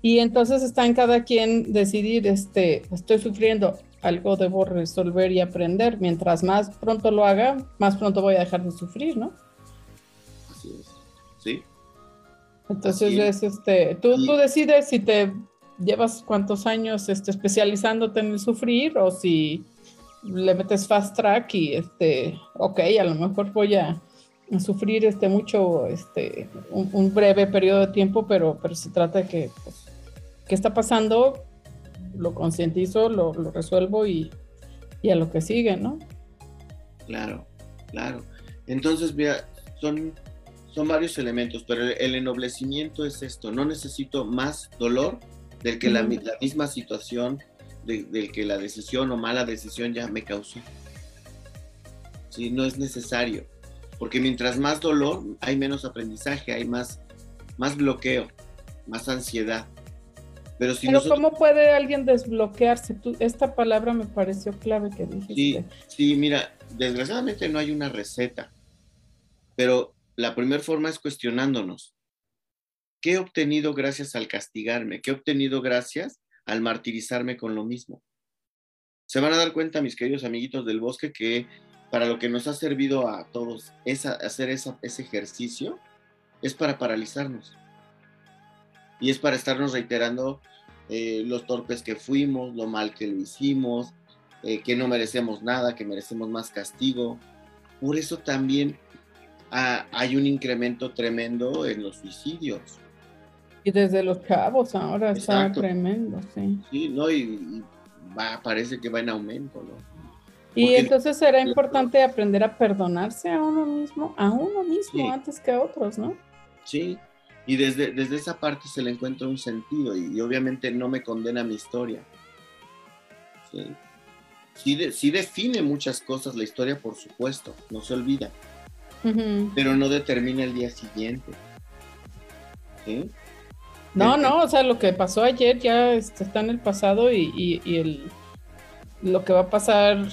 Y entonces está en cada quien decidir, este, estoy sufriendo, algo debo resolver y aprender. Mientras más pronto lo haga, más pronto voy a dejar de sufrir, ¿no? Así es. Sí, entonces es este, tú, tú decides si te llevas cuántos años este, especializándote en el sufrir o si le metes fast track y este, ok, a lo mejor voy a, sufrir este mucho, este, un, breve periodo de tiempo, pero, pero se trata de que, pues, ¿qué está pasando? Lo concientizo, lo, lo, resuelvo y, y, a lo que sigue, ¿no? Claro, claro. Entonces, mira, son son varios elementos, pero el, ennoblecimiento es esto, no necesito más dolor del que la, misma situación, del que la decisión o mala decisión ya me causó. Sí, no es necesario, porque mientras más dolor, hay menos aprendizaje, hay más, más bloqueo, más ansiedad. Pero, si Pero ¿cómo puede alguien desbloquearse? Tú, esta palabra me pareció clave que dijiste. Sí, sí, mira, desgraciadamente no hay una receta, pero la primera forma es cuestionándonos. ¿Qué he obtenido gracias al castigarme? ¿Qué he obtenido gracias al martirizarme con lo mismo? Se van a dar cuenta, mis queridos amiguitos del bosque, que para lo que nos ha servido a todos hacer ese ejercicio es para paralizarnos. Y es para estarnos reiterando eh, los torpes que fuimos, lo mal que lo hicimos, eh, que no merecemos nada, que merecemos más castigo. Por eso también hay un incremento tremendo en los suicidios. Y desde los cabos ahora está tremendo, sí. Sí, ¿no? Y, va, parece que va en aumento, ¿no? Y entonces será importante aprender a perdonarse a uno mismo, a uno mismo antes que a otros, ¿no? Sí, Y desde, desde esa parte se le encuentra un sentido y, obviamente no me condena mi historia. Sí, sí, define muchas cosas la historia, por supuesto, no se olvida, pero no determina el día siguiente. ¿sí? No, no, o sea, lo que pasó ayer ya está en el pasado y, el, lo que va a pasar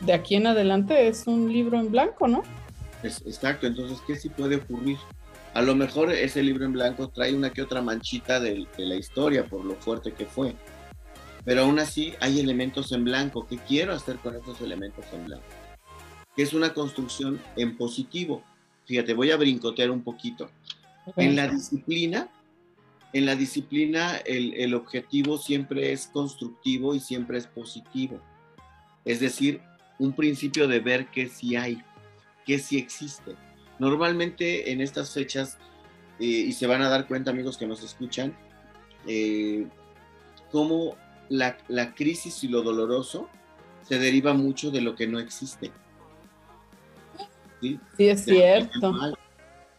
de aquí en adelante es un libro en blanco, ¿no? exacto, entonces, ¿qué sí puede ocurrir? A lo mejor ese libro en blanco trae una que otra manchita de, la historia por lo fuerte que fue, pero aún así hay elementos en blanco. ¿Qué quiero hacer con esos elementos en blanco? Que es una construcción en positivo. Fíjate, voy a brincotear un poquito. En la disciplina, en la disciplina el, objetivo siempre es constructivo y siempre es positivo. Es decir, un principio de ver qué sí hay, qué sí existe. Normalmente en estas fechas, eh, y se van a dar cuenta amigos que nos escuchan, eh, cómo la, crisis y lo doloroso se deriva mucho de lo que no existe. Sí, sí es cierto.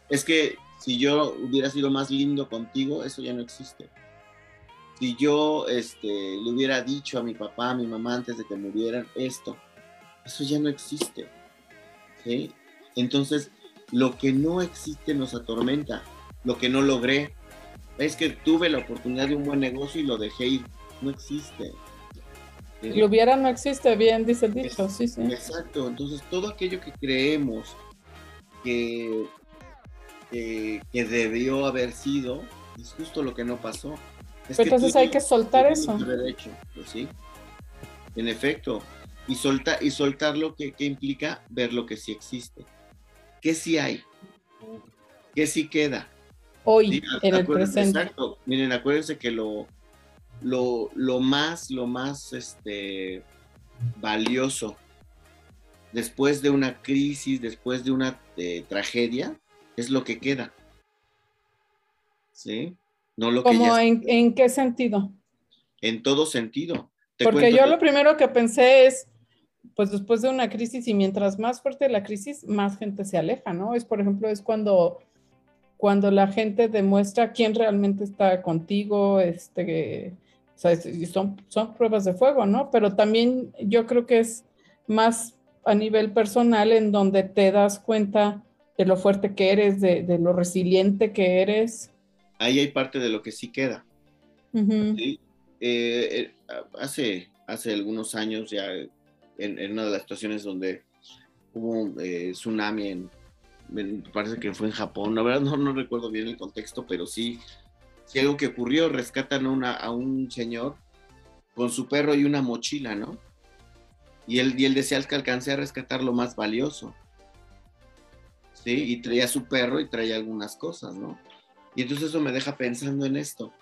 Es que si yo hubiera sido más lindo contigo, eso ya no existe. Si yo este, le hubiera dicho a mi papá, a mi mamá antes de que murieran esto, eso ya no existe. Entonces, lo que no existe nos atormenta. Lo que no logré es que tuve la oportunidad de un buen negocio y lo dejé ir. No existe. Lo hubiera no existe, bien dice el dicho, sí, sí. Exacto, entonces todo aquello que creemos que que debió haber sido, es justo lo que no pasó. entonces hay que soltar eso. pues sí. En efecto. Y, solta, y soltarlo, que, implica ver lo que sí existe. ¿Qué sí hay? ¿Qué sí queda? Hoy, en el presente. Exacto. Miren, acuérdense que lo, lo, lo más, lo más este, valioso después de una crisis, después de una eh, tragedia, es lo que queda. ¿Sí? No lo ¿Cómo en, qué sentido? En todo sentido. Porque yo lo primero que pensé es, pues después de una crisis y mientras más fuerte la crisis, más gente se aleja, ¿no? Es, por ejemplo, es cuando, cuando la gente demuestra quién realmente está contigo, este, o sea, son, son pruebas de fuego, ¿no? Pero también yo creo que es más a nivel personal en donde te das cuenta de lo fuerte que eres, de, lo resiliente que eres. Ahí hay parte de lo que sí queda. Eh, eh, hace, hace algunos años ya en, una de las situaciones donde hubo un eh, tsunami en, parece que fue en Japón, la verdad no, no recuerdo bien el contexto, pero sí, sí algo que ocurrió, rescatan una, a un señor con su perro y una mochila, ¿no? Y él, y él decía que alcancé a rescatar lo más valioso. ¿Sí? Y traía su perro y traía algunas cosas, ¿no? Y entonces eso me deja pensando en esto.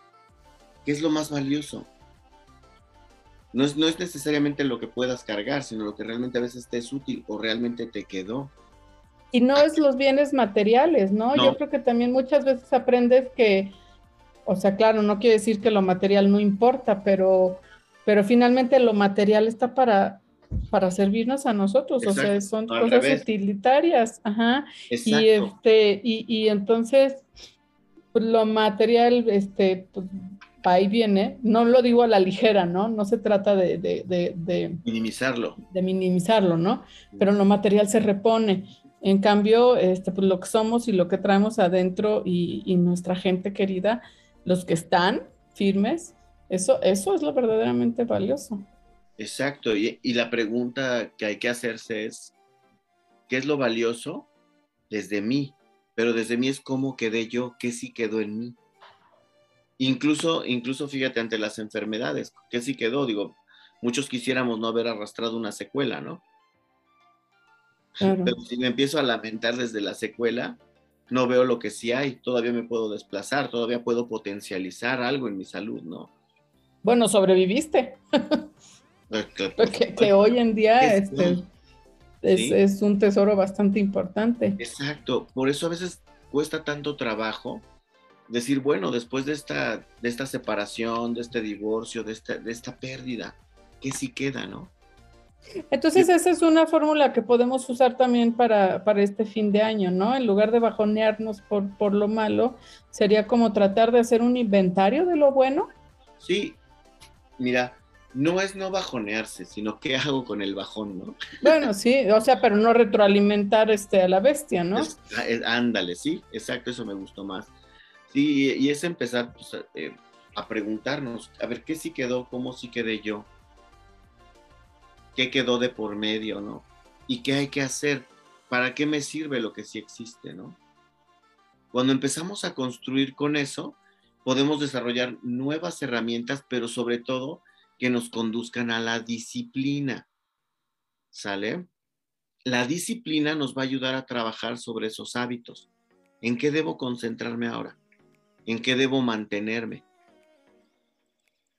¿Qué es lo más valioso? No es, no es necesariamente lo que puedas cargar, sino lo que realmente a veces te es útil o realmente te quedó. Y no es los bienes materiales, ¿no? Yo creo que también muchas veces aprendes que, o sea, claro, no quiere decir que lo material no importa, pero, pero finalmente lo material está para, para servirnos a nosotros, o sea, son cosas utilitarias, ajá. Y este, y, entonces, pues, lo material, este, pues, ahí viene, no lo digo a la ligera, ¿no? No se trata de, de, minimizarlo. De minimizarlo, ¿no? Pero lo material se repone. En cambio, este, pues lo que somos y lo que traemos adentro y, y nuestra gente querida, los que están firmes, eso, eso es lo verdaderamente valioso. Exacto, y, la pregunta que hay que hacerse es, ¿qué es lo valioso desde mí? Pero desde mí es cómo quedé yo, qué sí quedó en mí. Incluso, incluso fíjate ante las enfermedades, ¿qué sí quedó? Digo, muchos quisiéramos no haber arrastrado una secuela, ¿no? Pero si me empiezo a lamentar desde la secuela, no veo lo que sí hay, todavía me puedo desplazar, todavía puedo potencializar algo en mi salud, ¿no? Bueno, sobreviviste. que, hoy en día este, es, un tesoro bastante importante. Exacto, por eso a veces cuesta tanto trabajo decir, bueno, después de esta, de esta separación, de este divorcio, de esta, de esta pérdida, ¿qué sí queda, no? Entonces esa es una fórmula que podemos usar también para, para, este fin de año, ¿no? En lugar de bajonearnos por, por lo malo, sería como tratar de hacer un inventario de lo bueno. Sí, mira, no es no bajonearse, sino qué hago con el bajón, ¿no? Bueno, sí, o sea, pero no retroalimentar este, a la bestia, ¿no? ándale, sí, exacto, eso me gustó más. Sí, y, es empezar pues, eh, a preguntarnos, a ver qué sí quedó, cómo sí quedé yo, qué quedó de por medio, ¿no? Y qué hay que hacer, para qué me sirve lo que sí existe, ¿no? Cuando empezamos a construir con eso, podemos desarrollar nuevas herramientas, pero sobre todo que nos conduzcan a la disciplina. ¿Sale? La disciplina nos va a ayudar a trabajar sobre esos hábitos. ¿En qué debo concentrarme ahora? ¿En qué debo mantenerme?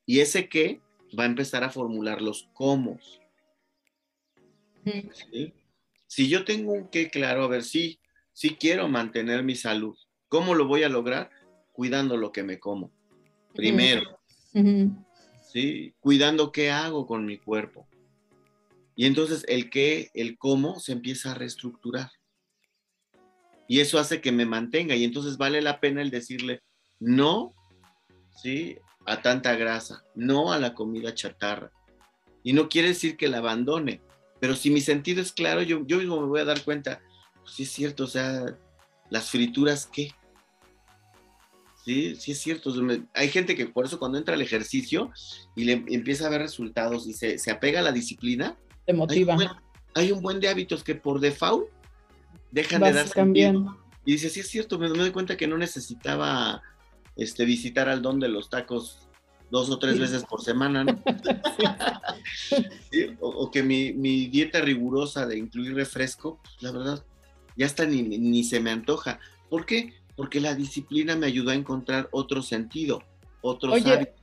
Y ese qué va a empezar a formular los cómo. Si yo tengo un qué claro, a ver, sí, sí quiero mantener mi salud. ¿Cómo lo voy a lograr? Cuidando lo que me como. Primero. Cuidando qué hago con mi cuerpo. Y entonces el qué, el cómo se empieza a reestructurar. Y eso hace que me mantenga. Y entonces vale la pena el decirle no, ¿sí? A tanta grasa, no a la comida chatarra. Y no quiere decir que la abandone, pero si mi sentido es claro, yo, yo mismo me voy a dar cuenta, pues sí es cierto, o sea, las frituras, ¿qué? Sí, sí es cierto. Hay gente que por eso cuando entra al ejercicio y le empieza a ver resultados y se, apega a la disciplina, te motiva. Hay un, buen, de hábitos que por default dejan de dar cambiando. Y dice, sí es cierto, me, doy cuenta que no necesitaba este, visitar al don de los tacos dos o tres veces por semana, ¿no? o, que mi, dieta rigurosa de incluir refresco, pues, la verdad, ya está ni, ni se me antoja. ¿Por qué? Porque la disciplina me ayudó a encontrar otro sentido, otros Oye,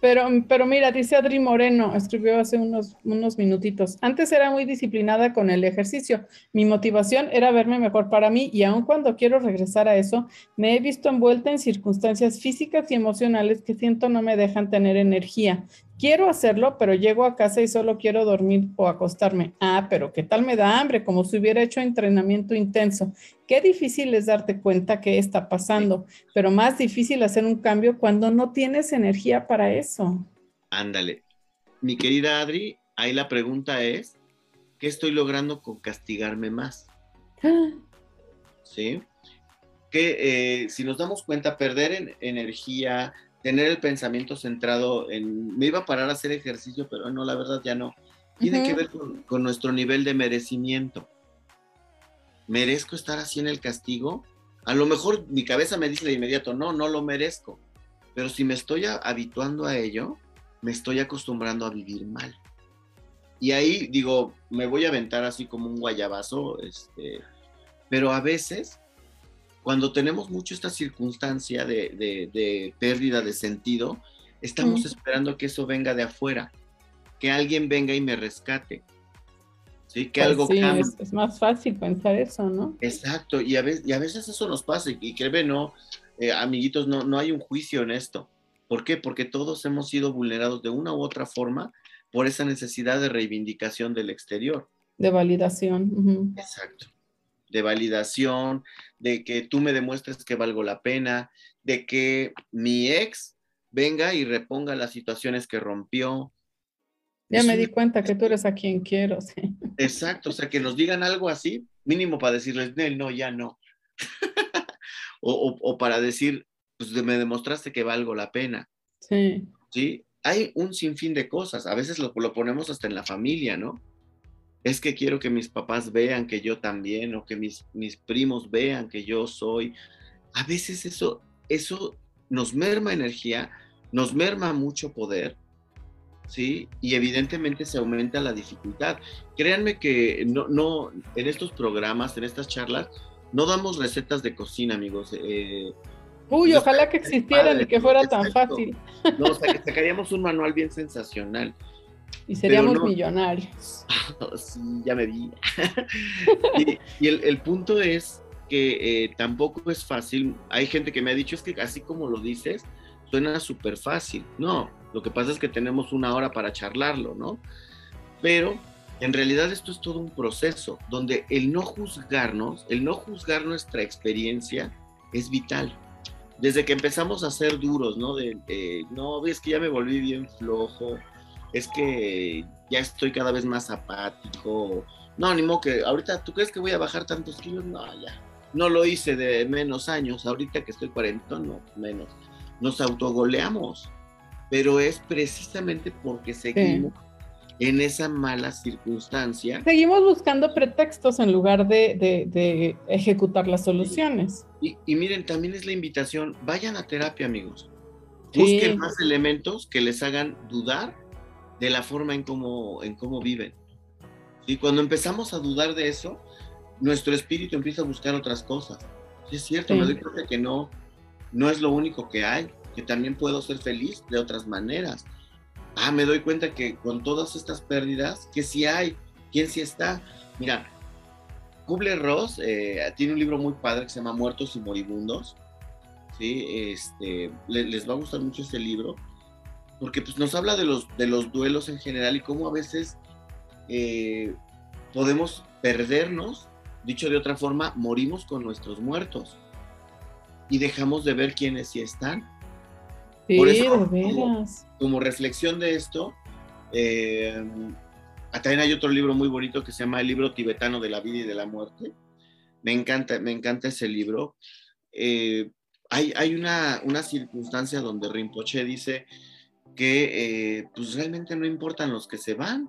Pero, pero mira, dice Adri Moreno, escribió hace unos, unos minutitos. Antes era muy disciplinada con el ejercicio. Mi motivación era verme mejor para mí y aun cuando quiero regresar a eso, me he visto envuelta en circunstancias físicas y emocionales que siento no me dejan tener energía quiero hacerlo, pero llego a casa y solo quiero dormir o acostarme. Ah, pero ¿qué tal me da hambre? Como si hubiera hecho entrenamiento intenso. Qué difícil es darte cuenta que está pasando, pero más difícil hacer un cambio cuando no tienes energía para eso. Ándale. Mi querida Adri, ahí la pregunta es, ¿qué estoy logrando con castigarme más? ¿Sí? Que eh, si nos damos cuenta, perder energía, tener el pensamiento centrado en, me iba a parar a hacer ejercicio, pero no, la verdad ya no. Tiene que ver con, nuestro nivel de merecimiento. ¿Merezco estar así en el castigo? A lo mejor mi cabeza me dice de inmediato, no, no lo merezco. Pero si me estoy habituando a ello, me estoy acostumbrando a vivir mal. Y ahí digo, me voy a aventar así como un guayabazo, este, pero a veces cuando tenemos mucho esta circunstancia de, pérdida de sentido, estamos esperando que eso venga de afuera, que alguien venga y me rescate. ¿sí? Que pues algo sí, Es, más fácil pensar eso, ¿no? Exacto, y a veces, y a veces eso nos pasa, y créeme, no, eh, amiguitos, no, no hay un juicio en esto. ¿Por qué? Porque todos hemos sido vulnerados de una u otra forma por esa necesidad de reivindicación del exterior. De validación. Exacto de validación, de que tú me demuestres que valgo la pena, de que mi ex venga y reponga las situaciones que rompió. Ya me di cuenta que tú eres a quien quiero, sí. Exacto, o sea, que nos digan algo así, mínimo para decirles, no, ya no. o, para decir, pues me demostraste que valgo la pena. Sí. Sí, hay un sinfín de cosas, a veces lo, lo ponemos hasta en la familia, ¿no? Es que quiero que mis papás vean que yo también o que mis, mis primos vean que yo soy. A veces eso, eso nos merma energía, nos merma mucho poder, ¿sí? Y evidentemente se aumenta la dificultad. Créanme que no, no, en estos programas, en estas charlas, no damos recetas de cocina, amigos. Eh, Uy, ojalá que existieran y que fuera tan fácil. No, o sea, que sacaríamos un manual bien sensacional. Y seríamos millonarios. sí, ya me vi. y, el, punto es que eh, tampoco es fácil. Hay gente que me ha dicho, es que así como lo dices, suena súper fácil. No, lo que pasa es que tenemos una hora para charlarlo, ¿no? Pero En realidad esto es todo un proceso donde el no juzgarnos, el no juzgar nuestra experiencia es vital. Desde que empezamos a ser duros, ¿no? De, no, ves que ya me volví bien flojo, es que ya estoy cada vez más apático. No, ni modo que ahorita, ¿tú crees que voy a bajar tantos kilos? No, ya. No lo hice de menos años, ahorita que estoy cuarentón, no, menos. Nos autogoleamos, pero es precisamente porque seguimos en esa mala circunstancia. Seguimos buscando pretextos en lugar de, ejecutar las soluciones. Y, miren, también es la invitación, vayan a terapia, amigos. Busquen más elementos que les hagan dudar de la forma en cómo, en cómo viven. Y cuando empezamos a dudar de eso, nuestro espíritu empieza a buscar otras cosas. es cierto, me doy cuenta que no, no es lo único que hay, que también puedo ser feliz de otras maneras ah, me doy cuenta que con todas estas pérdidas, que sí hay, quién sí está. Mira, Kubler-Ross eh, tiene un libro muy padre que se llama Muertos y Moribundos. ¿sí? Este, les va a gustar mucho este libro, porque pues, nos habla de los, de los duelos en general y cómo a veces eh, podemos perdernos, dicho de otra forma, morimos con nuestros muertos y dejamos de ver quiénes sí están. Por eso, como, reflexión de esto, eh, también hay otro libro muy bonito que se llama El libro tibetano de la vida y de la muerte. Me encanta, me encanta ese libro. Eh, hay, hay una, una, circunstancia donde Rinpoche dice que eh, pues realmente no importan los que se van.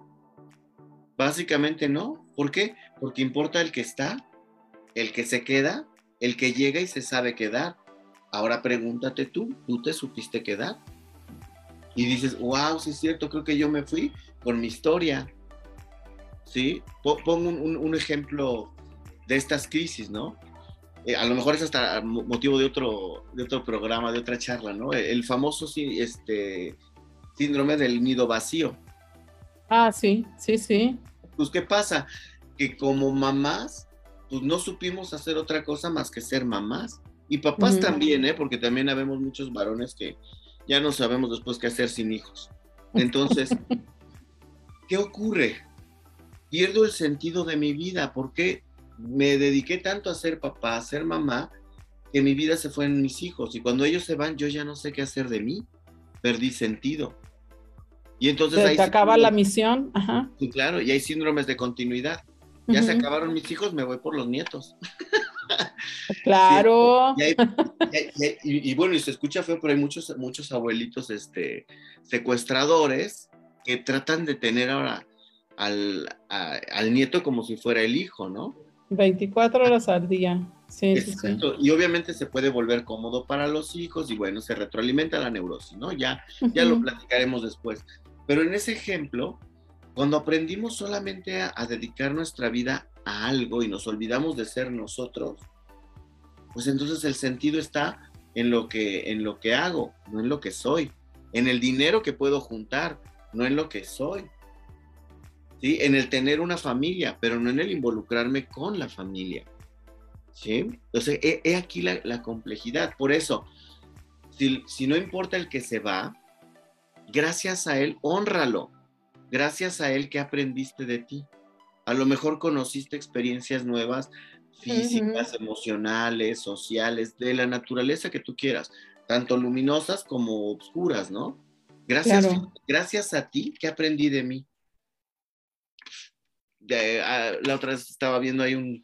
Básicamente no. ¿Por qué? Porque importa el que está, el que se queda, el que llega y se sabe quedar. Ahora pregúntate tú, ¿tú te supiste quedar? Y dices, wow, sí es cierto, creo que yo me fui con mi historia. ¿Sí? Pongo un, ejemplo de estas crisis, ¿no? Eh, a lo mejor es hasta motivo de otro, de otro programa, de otra charla, ¿no? El famoso este, síndrome del nido vacío. Ah, sí, sí, sí. Pues, ¿qué pasa? Que como mamás, pues no supimos hacer otra cosa más que ser mamás. Y papás también, ¿eh? Porque también habemos muchos varones que ya no sabemos después qué hacer sin hijos. Entonces, ¿qué ocurre? Pierdo el sentido de mi vida porque me dediqué tanto a ser papá, a ser mamá, que mi vida se fue en mis hijos. Y cuando ellos se van, yo ya no sé qué hacer de mí. Perdí sentido. Y entonces se acaba la misión. Ajá. Sí, claro, y hay síndromes de continuidad. Ya se acabaron mis hijos, me voy por los nietos. Claro. Y, bueno, y se escucha feo, pero hay muchos, muchos abuelitos este, secuestradores que tratan de tener ahora al, al nieto como si fuera el hijo, ¿no? 24 horas al día. Sí, sí, sí, Y obviamente se puede volver cómodo para los hijos y bueno, se retroalimenta la neurosis, ¿no? Ya, ya lo platicaremos después. Pero en ese ejemplo, cuando aprendimos solamente a dedicar nuestra vida a algo y nos olvidamos de ser nosotros, pues entonces el sentido está en lo que en lo que hago, no en lo que soy, en el dinero que puedo juntar, no en lo que soy. ¿Sí? En el tener una familia, pero no en el involucrarme con la familia. ¿Sí? Entonces, he, aquí la, complejidad. Por eso, si no importa el que se va, gracias a él, honralo. Gracias a él que aprendiste de ti. A lo mejor conociste experiencias nuevas, físicas, emocionales, sociales, de la naturaleza que tú quieras, tanto luminosas como oscuras, ¿no? Gracias, gracias a ti que aprendí de mí. Ah, la otra vez estaba viendo ahí un,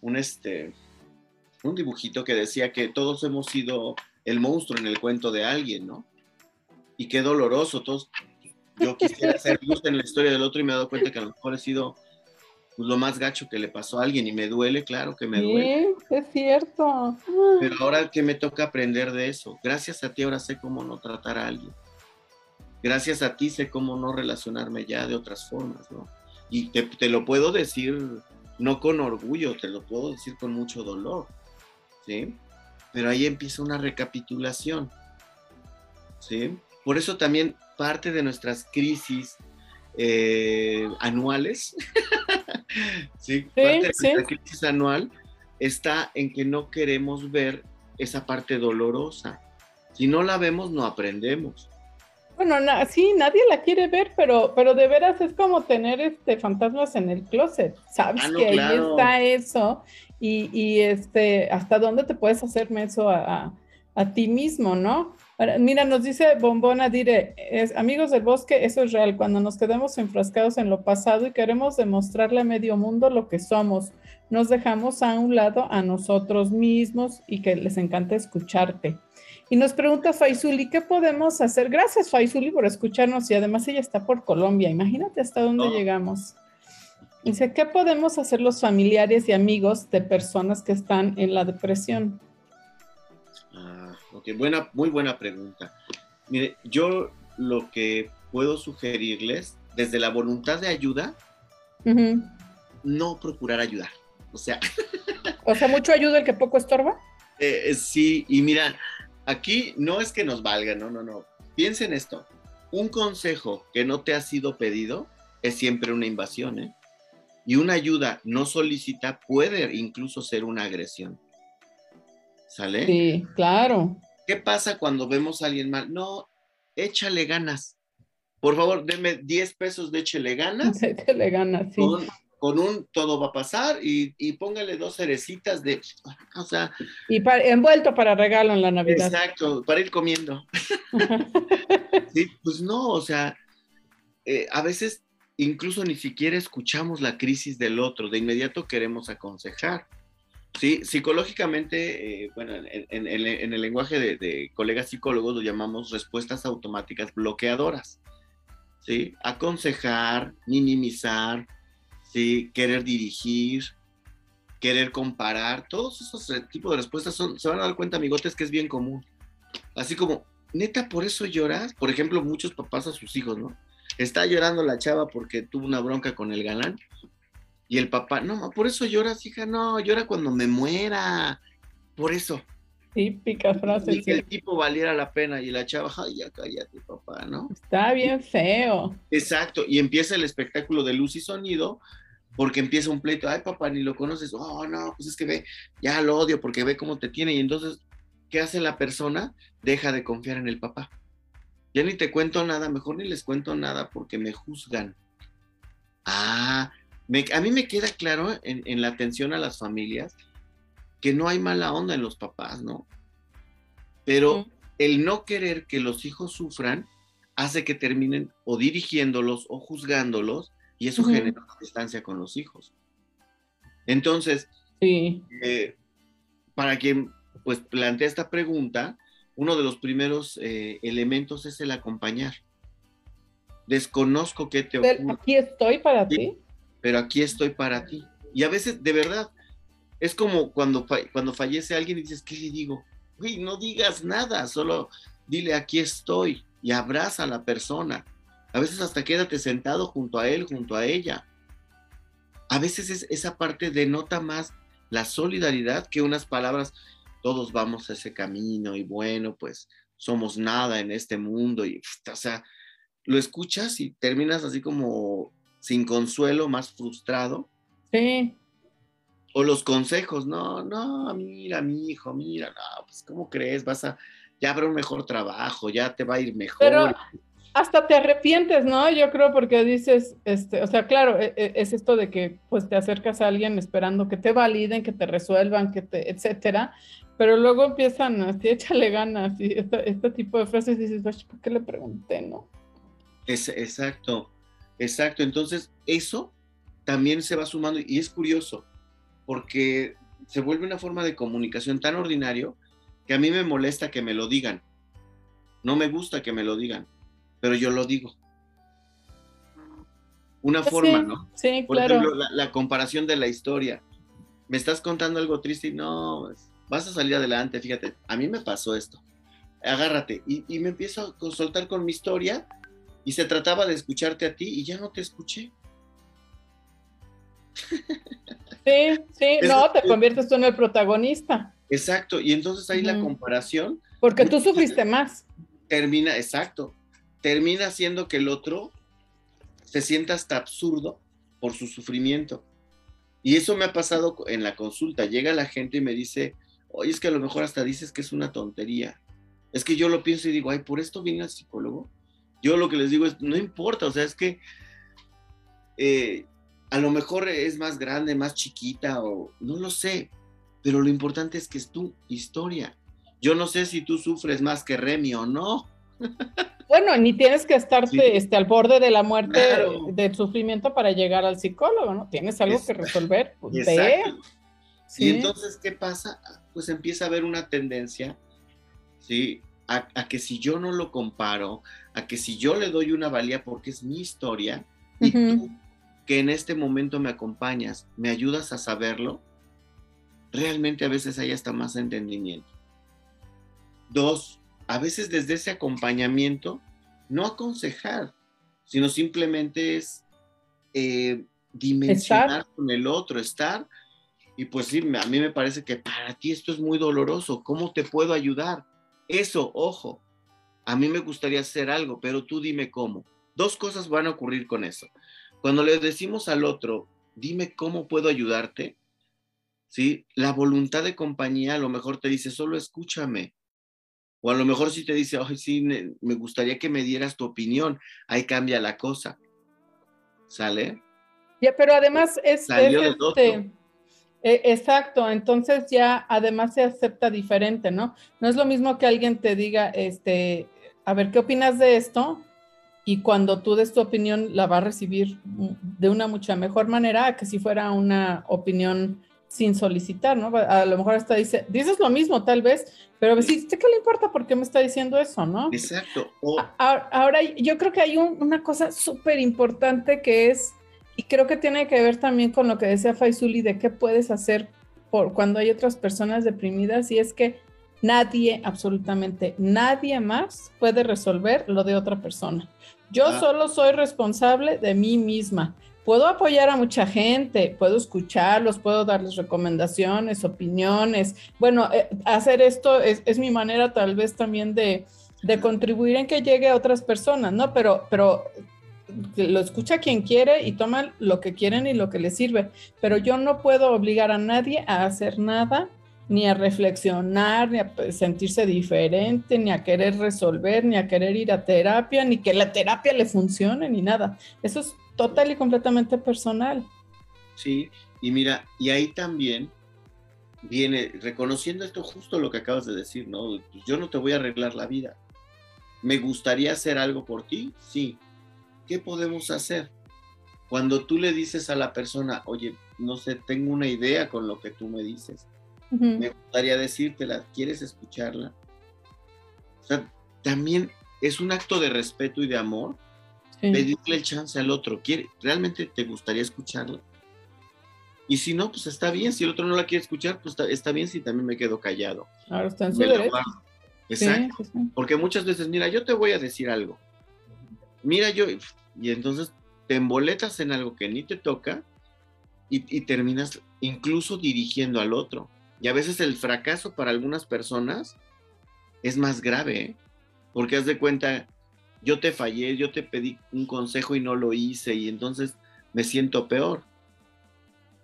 un, este, un dibujito que decía que todos hemos sido el monstruo en el cuento de alguien, ¿no? Y qué doloroso, todos. Yo quisiera ser luz en la historia del otro y me he dado cuenta que a lo mejor he sido pues, lo más gacho que le pasó a alguien y me duele, claro que me duele. Sí, es cierto. Pero ahora que me toca aprender de eso, gracias a ti ahora sé cómo no tratar a alguien. Gracias a ti sé cómo no relacionarme ya de otras formas, ¿no? Y te, te lo puedo decir no con orgullo, te lo puedo decir con mucho dolor, ¿sí? Pero ahí empieza una recapitulación, ¿sí? Por eso también parte de nuestras crisis eh, anuales, ¿sí? Parte de la crisis anual está en que no queremos ver esa parte dolorosa. Si no la vemos, no aprendemos. Bueno, sí, nadie la quiere ver, pero, pero de veras es como tener este fantasmas en el closet. Sabes ah, que ahí está eso y, y, este, hasta dónde te puedes hacerme eso a, a, ti mismo, ¿no? Mira, nos dice Bombona Dire, es, amigos del bosque, eso es real, cuando nos quedamos enfrascados en lo pasado y queremos demostrarle a medio mundo lo que somos, nos dejamos a un lado a nosotros mismos y que les encanta escucharte. Y nos pregunta Faisuli, ¿qué podemos hacer? Gracias Faisuli por escucharnos y además ella está por Colombia. Imagínate hasta dónde llegamos. Dice, ¿qué podemos hacer los familiares y amigos de personas que están en la depresión? Ok, buena, muy buena pregunta. Mire, yo lo que puedo sugerirles desde la voluntad de ayuda, no procurar ayudar. O sea. o sea, mucho ayuda el que poco estorba. Eh, sí, y mira, aquí no es que nos valga, no, no, no. Piensa en esto. Un consejo que no te ha sido pedido es siempre una invasión, ¿eh? Y una ayuda no solicita puede incluso ser una agresión. ¿Sale? Sí, claro. ¿Qué pasa cuando vemos a alguien mal? No, échale ganas. Por favor, deme 10 pesos de échale ganas. Échale ganas, sí con un todo va a pasar y, póngale dos cerecitas de, o sea. Y envuelto para regalo en la Navidad. Exacto, para ir comiendo. sí, pues no, o sea, eh, a veces incluso ni siquiera escuchamos la crisis del otro, de inmediato queremos aconsejar. Sí, psicológicamente, eh, bueno, en, el lenguaje de, de, colegas psicólogos lo llamamos respuestas automáticas bloqueadoras. ¿Sí? Aconsejar, minimizar, ¿sí? querer dirigir, querer comparar, todos esos eh, tipos de respuestas son, se van a dar cuenta, amigotes, que es bien común. Así como, neta, por eso lloras, por ejemplo, muchos papás a sus hijos, ¿no? Está llorando la chava porque tuvo una bronca con el galán. Y el papá, no, por eso lloras, hija, no, llora cuando me muera. Por eso. Típica frase. Y que el tipo valiera la pena y la chava, ay, ya cállate, papá, ¿no? Está bien feo. Exacto, y empieza el espectáculo de luz y sonido, porque empieza un pleito, ay, papá, ni lo conoces, oh, no, pues es que ve, ya lo odio porque ve cómo te tiene, y entonces, ¿qué hace la persona? Deja de confiar en el papá. Ya ni te cuento nada, mejor ni les cuento nada porque me juzgan. Ah, a mí me queda claro en, en la atención a las familias que no hay mala onda en los papás, ¿no? Pero el no querer que los hijos sufran hace que terminen o dirigiéndolos o juzgándolos y eso genera una distancia con los hijos. Entonces, eh, para quien pues plantea esta pregunta, uno de los primeros eh, elementos es el acompañar. Desconozco qué te ocurre. Aquí estoy para ti. Pero aquí estoy para ti. Y a veces, de verdad, es como cuando, cuando fallece alguien y dices, ¿qué le digo? Uy, no digas nada, solo dile aquí estoy y abraza a la persona. A veces hasta quédate sentado junto a él, junto a ella. A veces es, esa parte denota más la solidaridad que unas palabras, todos vamos a ese camino y bueno, pues somos nada en este mundo y, o sea, lo escuchas y terminas así como sin consuelo, más frustrado. Sí. O los consejos, no, no, mira, mi hijo, mira, no, pues, ¿cómo crees? Vas a, ya habrá un mejor trabajo, ya te va a ir mejor. Pero hasta te arrepientes, ¿no? Yo creo porque dices, este, o sea, claro, e, e, es esto de que pues te acercas a alguien esperando que te validen, que te resuelvan, que te, etcétera, pero luego empiezan así, échale ganas, y este, tipo de frases dices, ¿por qué le pregunté, no? Es, exacto, exacto. Entonces, eso también se va sumando, y es curioso, porque se vuelve una forma de comunicación tan ordinario que a mí me molesta que me lo digan. No me gusta que me lo digan, pero yo lo digo. Una pues forma, ¿no? Sí, Por ejemplo, la, comparación de la historia. Me estás contando algo triste y no, vas a salir adelante, fíjate, a mí me pasó esto. Agárrate. Y, y me empiezo a soltar con mi historia y se trataba de escucharte a ti y ya no te escuché. Sí, sí, no, te conviertes tú en el protagonista. Exacto, y entonces ahí la comparación. Porque tú sufriste más. Termina, exacto, termina haciendo que el otro se sienta hasta absurdo por su sufrimiento. Y eso me ha pasado en la consulta. Llega la gente y me dice, oye, es que a lo mejor hasta dices que es una tontería. Es que yo lo pienso y digo, ay, por esto vine al psicólogo. Yo lo que les digo es, no importa, o sea, es que eh, a lo mejor es más grande, más chiquita, o no lo sé, pero lo importante es que es tu historia. Yo no sé si tú sufres más que Remy o no. Bueno, ni tienes que estarte este, al borde de la muerte, del sufrimiento para llegar al psicólogo, ¿no? Tienes algo que resolver. Pues, y entonces, ¿qué pasa? Pues empieza a haber una tendencia, ¿sí? A, que si yo no lo comparo, a que si yo le doy una valía porque es mi historia, y tú que en este momento me acompañas, me ayudas a saberlo, realmente a veces hay hasta más entendimiento. Dos, a veces desde ese acompañamiento, no aconsejar, sino simplemente es eh, dimensionar con el otro, estar. Y pues sí, a mí me parece que para ti esto es muy doloroso. ¿Cómo te puedo ayudar? Eso, ojo, a mí me gustaría hacer algo, pero tú dime cómo. Dos cosas van a ocurrir con eso. Cuando le decimos al otro, dime cómo puedo ayudarte, ¿sí? La voluntad de compañía a lo mejor te dice, solo escúchame. O a lo mejor si te dice, ay, sí, me gustaría que me dieras tu opinión. Ahí cambia la cosa. ¿Sale? Ya, pero además es, este, e, exacto, entonces ya además se acepta diferente, ¿no? No es lo mismo que alguien te diga, este, a ver, ¿qué opinas de esto? Y cuando tú des tu opinión la va a recibir de una mucha mejor manera que si fuera una opinión sin solicitar, ¿no? A lo mejor hasta dice, dices lo mismo tal vez, pero me dice, ¿qué le importa por qué me está diciendo eso, no? Exacto. Ahora, yo creo que hay una cosa súper importante que es, y creo que tiene que ver también con lo que decía Faisuli de qué puedes hacer por cuando hay otras personas deprimidas, y es que nadie, absolutamente nadie más puede resolver lo de otra persona. Yo ah. solo soy responsable de mí misma puedo apoyar a mucha gente, puedo escucharlos, puedo darles recomendaciones, opiniones. Bueno, eh, hacer esto es, mi manera tal vez también de, contribuir en que llegue a otras personas, ¿no? Pero, pero lo escucha quien quiere y toma lo que quieren y lo que les sirve. Pero yo no puedo obligar a nadie a hacer nada, ni a reflexionar, ni a sentirse diferente, ni a querer resolver, ni a querer ir a terapia, ni que la terapia le funcione, ni nada. Eso es total y completamente personal. Sí, y mira, y ahí también viene reconociendo esto justo lo que acabas de decir, ¿no? Pues yo no te voy a arreglar la vida. ¿Me gustaría hacer algo por ti? Sí. ¿Qué podemos hacer? Cuando tú le dices a la persona, oye, no sé, tengo una idea con lo que tú me dices. Me gustaría decírtela, ¿quieres escucharla? O sea, también es un acto de respeto y de amor pedirle el chance al otro. ¿Quiere, ¿Realmente te gustaría escucharla? Y si no, pues está bien. Si el otro no la quiere escuchar, pues está, bien si también me quedo callado. Claro, está en su. Exacto. Porque muchas veces, mira, yo te voy a decir algo. Mira, yo, y entonces te emboletas en algo que ni te toca y, terminas incluso dirigiendo al otro. Y a veces el fracaso para algunas personas es más grave, ¿eh? porque haz de cuenta, yo te fallé, yo te pedí un consejo y no lo hice y entonces me siento peor.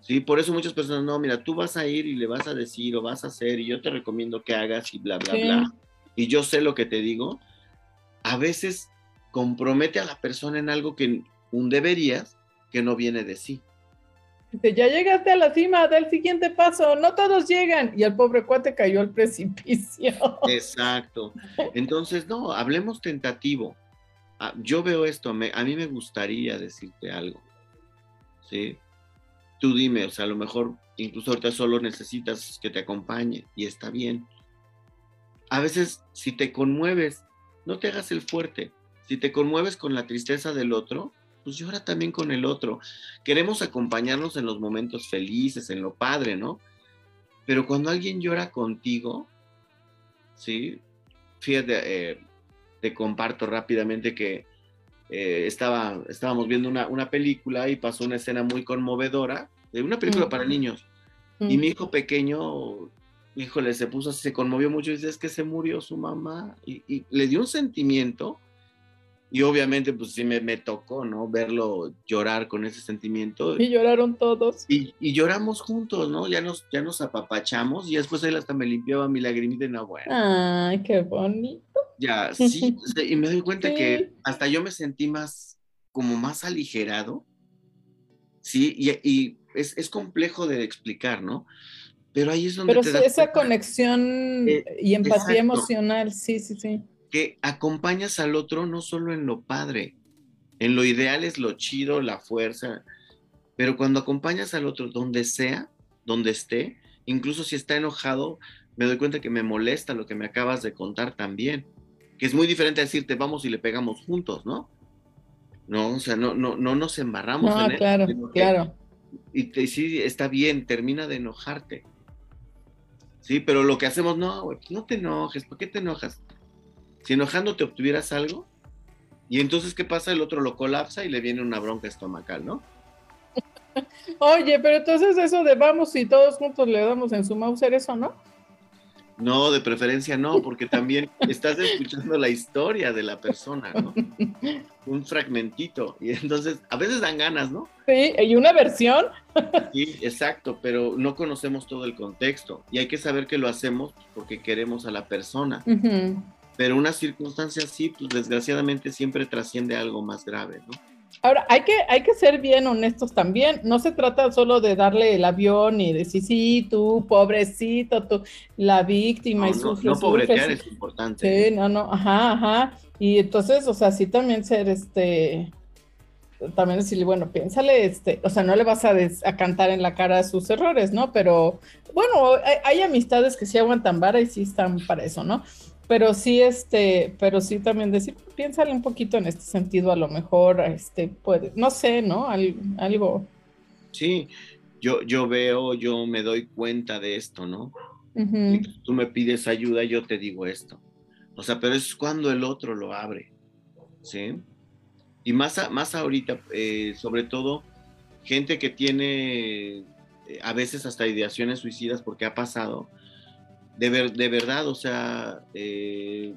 Sí, por eso muchas personas, no, mira, tú vas a ir y le vas a decir o vas a hacer y yo te recomiendo que hagas y bla, bla, bla. Y yo sé lo que te digo. A veces compromete a la persona en algo que un deberías que no viene de sí. Ya llegaste a la cima del siguiente paso, no todos llegan. Y el pobre cuate cayó al precipicio. Exacto. Entonces, no, hablemos tentativo. Ah, yo veo esto, a mí me gustaría decirte algo, ¿sí? Tú dime, o sea, a lo mejor incluso ahorita solo necesitas que te acompañe y está bien. A veces, si te conmueves, no te hagas el fuerte. Si te conmueves con la tristeza del otro, pues llora también con el otro. Queremos acompañarnos en los momentos felices, en lo padre, ¿no? Pero cuando alguien llora contigo, ¿sí? Fíjate, eh, te comparto rápidamente que eh, estaba, estábamos viendo una, película y pasó una escena muy conmovedora, de una película para niños. Y mi hijo pequeño, híjole, se puso, se conmovió mucho y dice, es que se murió su mamá. Y, le dio un sentimiento. Y obviamente, pues sí me, me, tocó, ¿no? Verlo llorar con ese sentimiento. Y lloraron todos. Y, y, lloramos juntos, ¿no? Ya nos, ya nos apapachamos y después él hasta me limpiaba mi lagrimita y no, bueno. Ay, qué bonito. Ya, sí, y me doy cuenta que hasta yo me sentí más, como más aligerado, sí, y, es, complejo de explicar, ¿no? Pero ahí es donde... Pero esa conexión eh, y empatía emocional, sí, sí, sí. Que acompañas al otro no solo en lo padre, en lo ideal es lo chido, la fuerza, pero cuando acompañas al otro donde sea, donde esté, incluso si está enojado, me doy cuenta que me molesta lo que me acabas de contar también que es muy diferente a decirte vamos y le pegamos juntos, ¿no? No, o sea, no, no, no nos embarramos no, claro, claro. Y te, sí, está bien, termina de enojarte. Sí, pero lo que hacemos, no, güey, pues no te enojes, ¿por qué te enojas? Si enojándote obtuvieras algo, y entonces, ¿qué pasa? El otro lo colapsa y le viene una bronca estomacal, ¿no? Oye, pero entonces eso de vamos y todos juntos le damos en su Mauser, eso, ¿no? No, de preferencia no, porque también estás escuchando la historia de la persona, ¿no? Un fragmentito. Y entonces, a veces dan ganas, ¿no? Sí, y una versión. Sí, exacto, pero no conocemos todo el contexto. Y hay que saber que lo hacemos porque queremos a la persona. Pero una circunstancia así, pues desgraciadamente siempre trasciende algo más grave, ¿no? Ahora, hay que, hay que ser bien honestos también. No se trata solo de darle el avión y decir, sí, tú, pobrecito, tú, la víctima y sufres. No, no pobretear es importante. Sí, no, no, ajá, ajá. Y entonces, o sea, sí también ser este, también decirle, bueno, piénsale, este, o sea, no le vas a, a cantar en la cara sus errores, ¿no? Pero, bueno, hay, hay amistades que sí aguantan vara y sí están para eso, ¿no? Pero sí, este, pero sí también decir, piénsale un poquito en este sentido, a lo mejor, este, puede, no sé, ¿no? algo. Sí, yo, yo veo, yo me doy cuenta de esto, ¿no? Tú me pides ayuda, yo te digo esto. O sea, pero es cuando el otro lo abre, ¿sí? Y más, más ahorita, eh, sobre todo, gente que tiene eh, a veces hasta ideaciones suicidas porque ha pasado, de, de verdad, o sea, eh,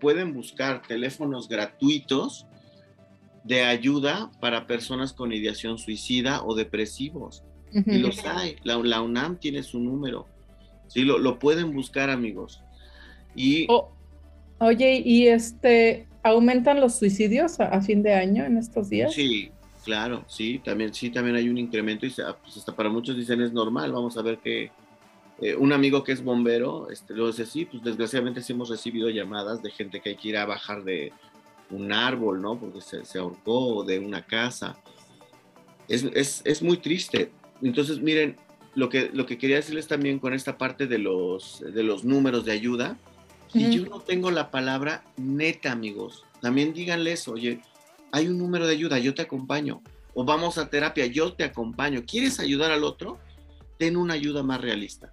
pueden buscar teléfonos gratuitos de ayuda para personas con ideación suicida o depresivos. Y los hay. La, UNAM tiene su número. Sí, lo, lo pueden buscar, amigos. Y. oye, ¿y este aumentan los suicidios a, fin de año en estos días? Sí, claro, sí, también, sí, también hay un incremento y pues hasta para muchos dicen es normal. Vamos a ver qué, eh, un amigo que es bombero, este, lo dice, sí, pues desgraciadamente sí hemos recibido llamadas de gente que hay que ir a bajar de un árbol, ¿no? Porque se, se ahorcó de una casa. Es, es, es, muy triste. Entonces, miren, lo que, lo que quería decirles también con esta parte de los, de los números de ayuda, si yo no tengo la palabra neta, amigos, también díganles, oye, hay un número de ayuda, yo te acompaño. O vamos a terapia, yo te acompaño. ¿Quieres ayudar al otro? Ten una ayuda más realista.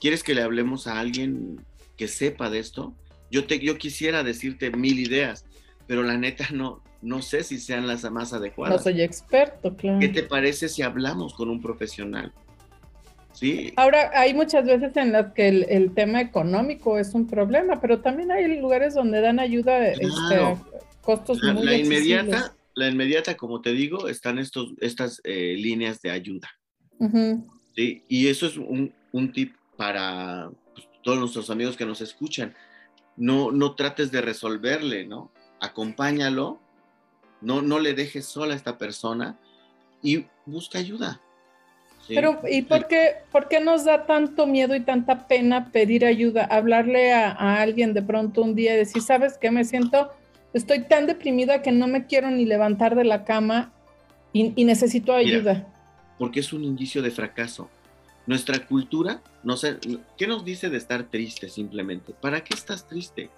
¿Quieres que le hablemos a alguien que sepa de esto? Yo, te, yo quisiera decirte mil ideas, pero la neta no, no sé si sean las más adecuadas. No soy experto, claro. ¿Qué te parece si hablamos con un profesional? Sí. Ahora, hay muchas veces en las que el, tema económico es un problema, pero también hay lugares donde dan ayuda este, costos la, muy la inmediata, la inmediata, como te digo, están estos, estas eh, líneas de ayuda. ¿sí? Y eso es un, un tip para pues, todos nuestros amigos que nos escuchan. No, no trates de resolverle, ¿no? Acompáñalo, no, no le dejes sola a esta persona y busca ayuda. Pero, ¿y por qué, por qué, nos da tanto miedo y tanta pena pedir ayuda? Hablarle a, alguien de pronto un día y decir, ¿sabes qué? Me siento, estoy tan deprimida que no me quiero ni levantar de la cama y, necesito ayuda. porque es un indicio de fracaso. Nuestra cultura, no sé, ¿qué nos dice de estar triste simplemente? ¿Para qué estás triste?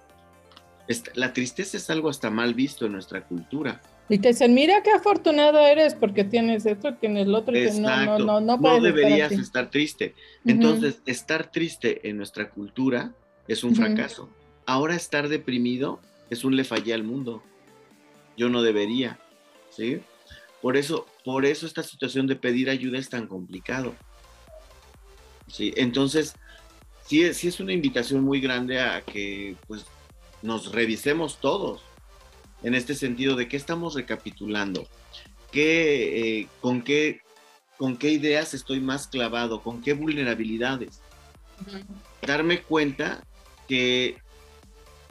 La tristeza es algo hasta mal visto en nuestra cultura. Y te dicen, mira qué afortunado eres porque tienes esto, tienes lo otro, y no, no, no, no, deberías estar, triste. Entonces, estar triste en nuestra cultura es un fracaso. Ahora estar deprimido es un le fallé al mundo. Yo no debería, ¿sí? Por eso, por eso esta situación de pedir ayuda es tan complicado. ¿Sí? Entonces, sí, sí es una invitación muy grande a que pues, nos revisemos todos en este sentido de qué estamos recapitulando, ¿Qué, eh, con, qué, con qué ideas estoy más clavado, con qué vulnerabilidades. Darme cuenta que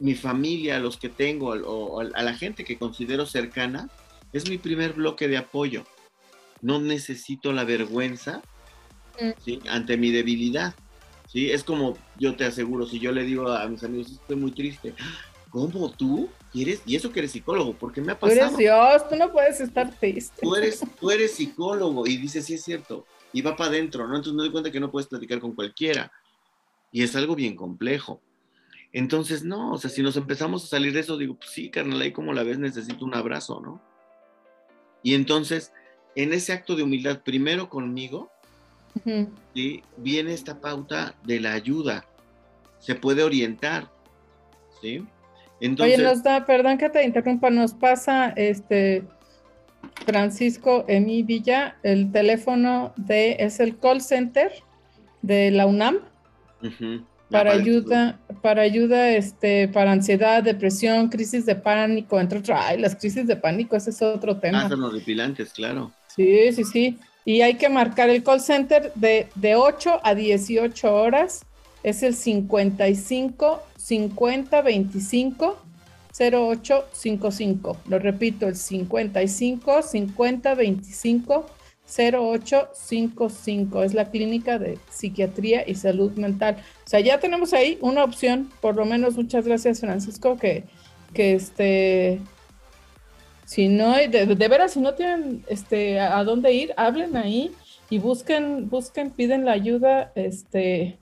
mi familia, los que tengo, o, a la gente que considero cercana, es mi primer bloque de apoyo. No necesito la vergüenza mm. ante mi debilidad. ¿sí? Es como yo te aseguro, si yo le digo a mis amigos, estoy muy triste, ¿cómo tú? ¿Quieres? Y eso que eres psicólogo, porque me ha pasado. Tú eres Dios, tú no puedes estar triste. Tú eres, tú eres psicólogo y dices, sí es cierto, y va para adentro, ¿no? Entonces me doy cuenta que no puedes platicar con cualquiera. Y es algo bien complejo. Entonces, no, o sea, si nos empezamos a salir de eso, digo, pues sí, carnal, ahí como la ves, necesito un abrazo, ¿no? Y entonces, en ese acto de humildad, primero conmigo, ¿sí? viene esta pauta de la ayuda. Se puede orientar, ¿sí? Entonces, Oye, nos da, perdón que te interrumpa, nos pasa este Francisco Emi Villa, el teléfono de, es el call center de la UNAM para ayuda, para ayuda, este, para ansiedad, depresión, crisis de pánico, entre otras, ay, las crisis de pánico, ese es otro tema. Ah, son los depilantes, claro. Sí, sí, sí. Y hay que marcar el call center de, de 8 a 18 horas, es el 55 50 25 0855. Lo repito, el 55 50 25 0855. Es la clínica de psiquiatría y salud mental. O sea, ya tenemos ahí una opción, por lo menos muchas gracias Francisco, que, que este, si no, de, de veras, si no tienen este, a, a dónde ir, hablen ahí y busquen, busquen, piden la ayuda, este,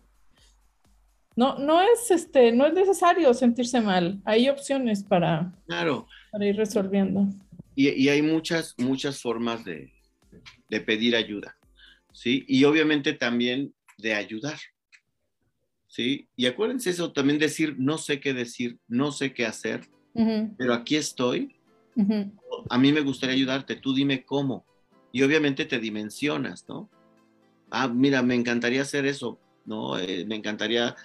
no, no es este, no es necesario sentirse mal. Hay opciones para, claro. para ir resolviendo. Y, y hay muchas, muchas formas de, de, pedir ayuda, ¿sí? Y obviamente también de ayudar, ¿sí? Y acuérdense eso, también decir, no sé qué decir, no sé qué hacer, pero aquí estoy. A mí me gustaría ayudarte, tú dime cómo. Y obviamente te dimensionas, ¿no? Ah, mira, me encantaría hacer eso, ¿no? Eh, me encantaría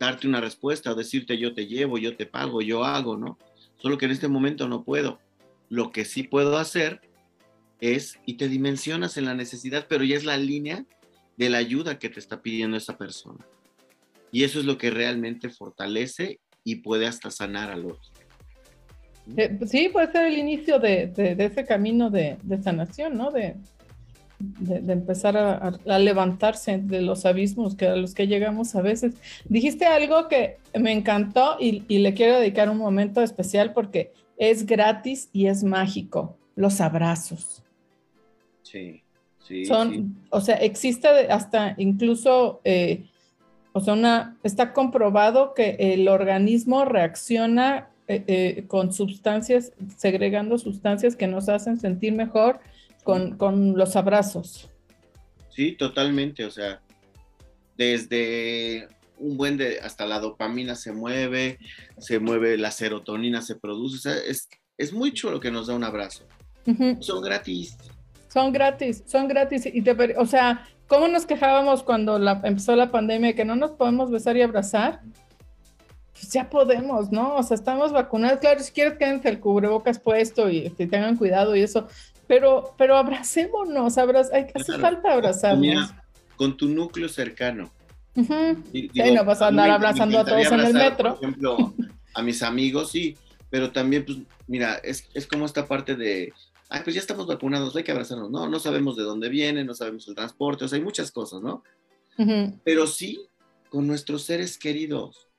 darte una respuesta decirte yo te llevo, yo te pago, yo hago, ¿no? Solo que en este momento no puedo. Lo que sí puedo hacer es, y te dimensionas en la necesidad, pero ya es la línea de la ayuda que te está pidiendo esa persona. Y eso es lo que realmente fortalece y puede hasta sanar al otro. Eh, sí, puede ser el inicio de, ese camino de, de sanación, ¿no? De, de, empezar a, levantarse de los abismos que a los que llegamos a veces. Dijiste algo que me encantó y, le quiero dedicar un momento especial porque es gratis y es mágico, los abrazos. Sí, sí. Son, o sea, existe hasta incluso, eh, o sea, una, está comprobado que el organismo reacciona eh, eh, con sustancias, segregando sustancias que nos hacen sentir mejor con, los abrazos. Sí, totalmente, o sea, desde un buen de, hasta la dopamina se mueve, se mueve la serotonina, se produce, o sea, es, es muy chulo que nos da un abrazo. Son gratis. Son gratis, son gratis. Y te, o sea, ¿cómo nos quejábamos cuando la, empezó la pandemia que no nos podemos besar y abrazar? Pues ya podemos, ¿no? O sea, estamos vacunados. Claro, si quieres quédense el cubrebocas puesto y este, tengan cuidado y eso, pero, pero abracémonos, abraz hay, hace falta abrazarnos. con tu núcleo cercano. sí, no vas a andar abrazando a todos en el metro. Por ejemplo, a mis amigos, sí, pero también, pues, mira, es, es como esta parte de, ay, pues ya estamos vacunados, hay que abrazarnos. No, no sabemos de dónde viene, no sabemos el transporte, o sea, hay muchas cosas, ¿no? Pero sí con nuestros seres queridos.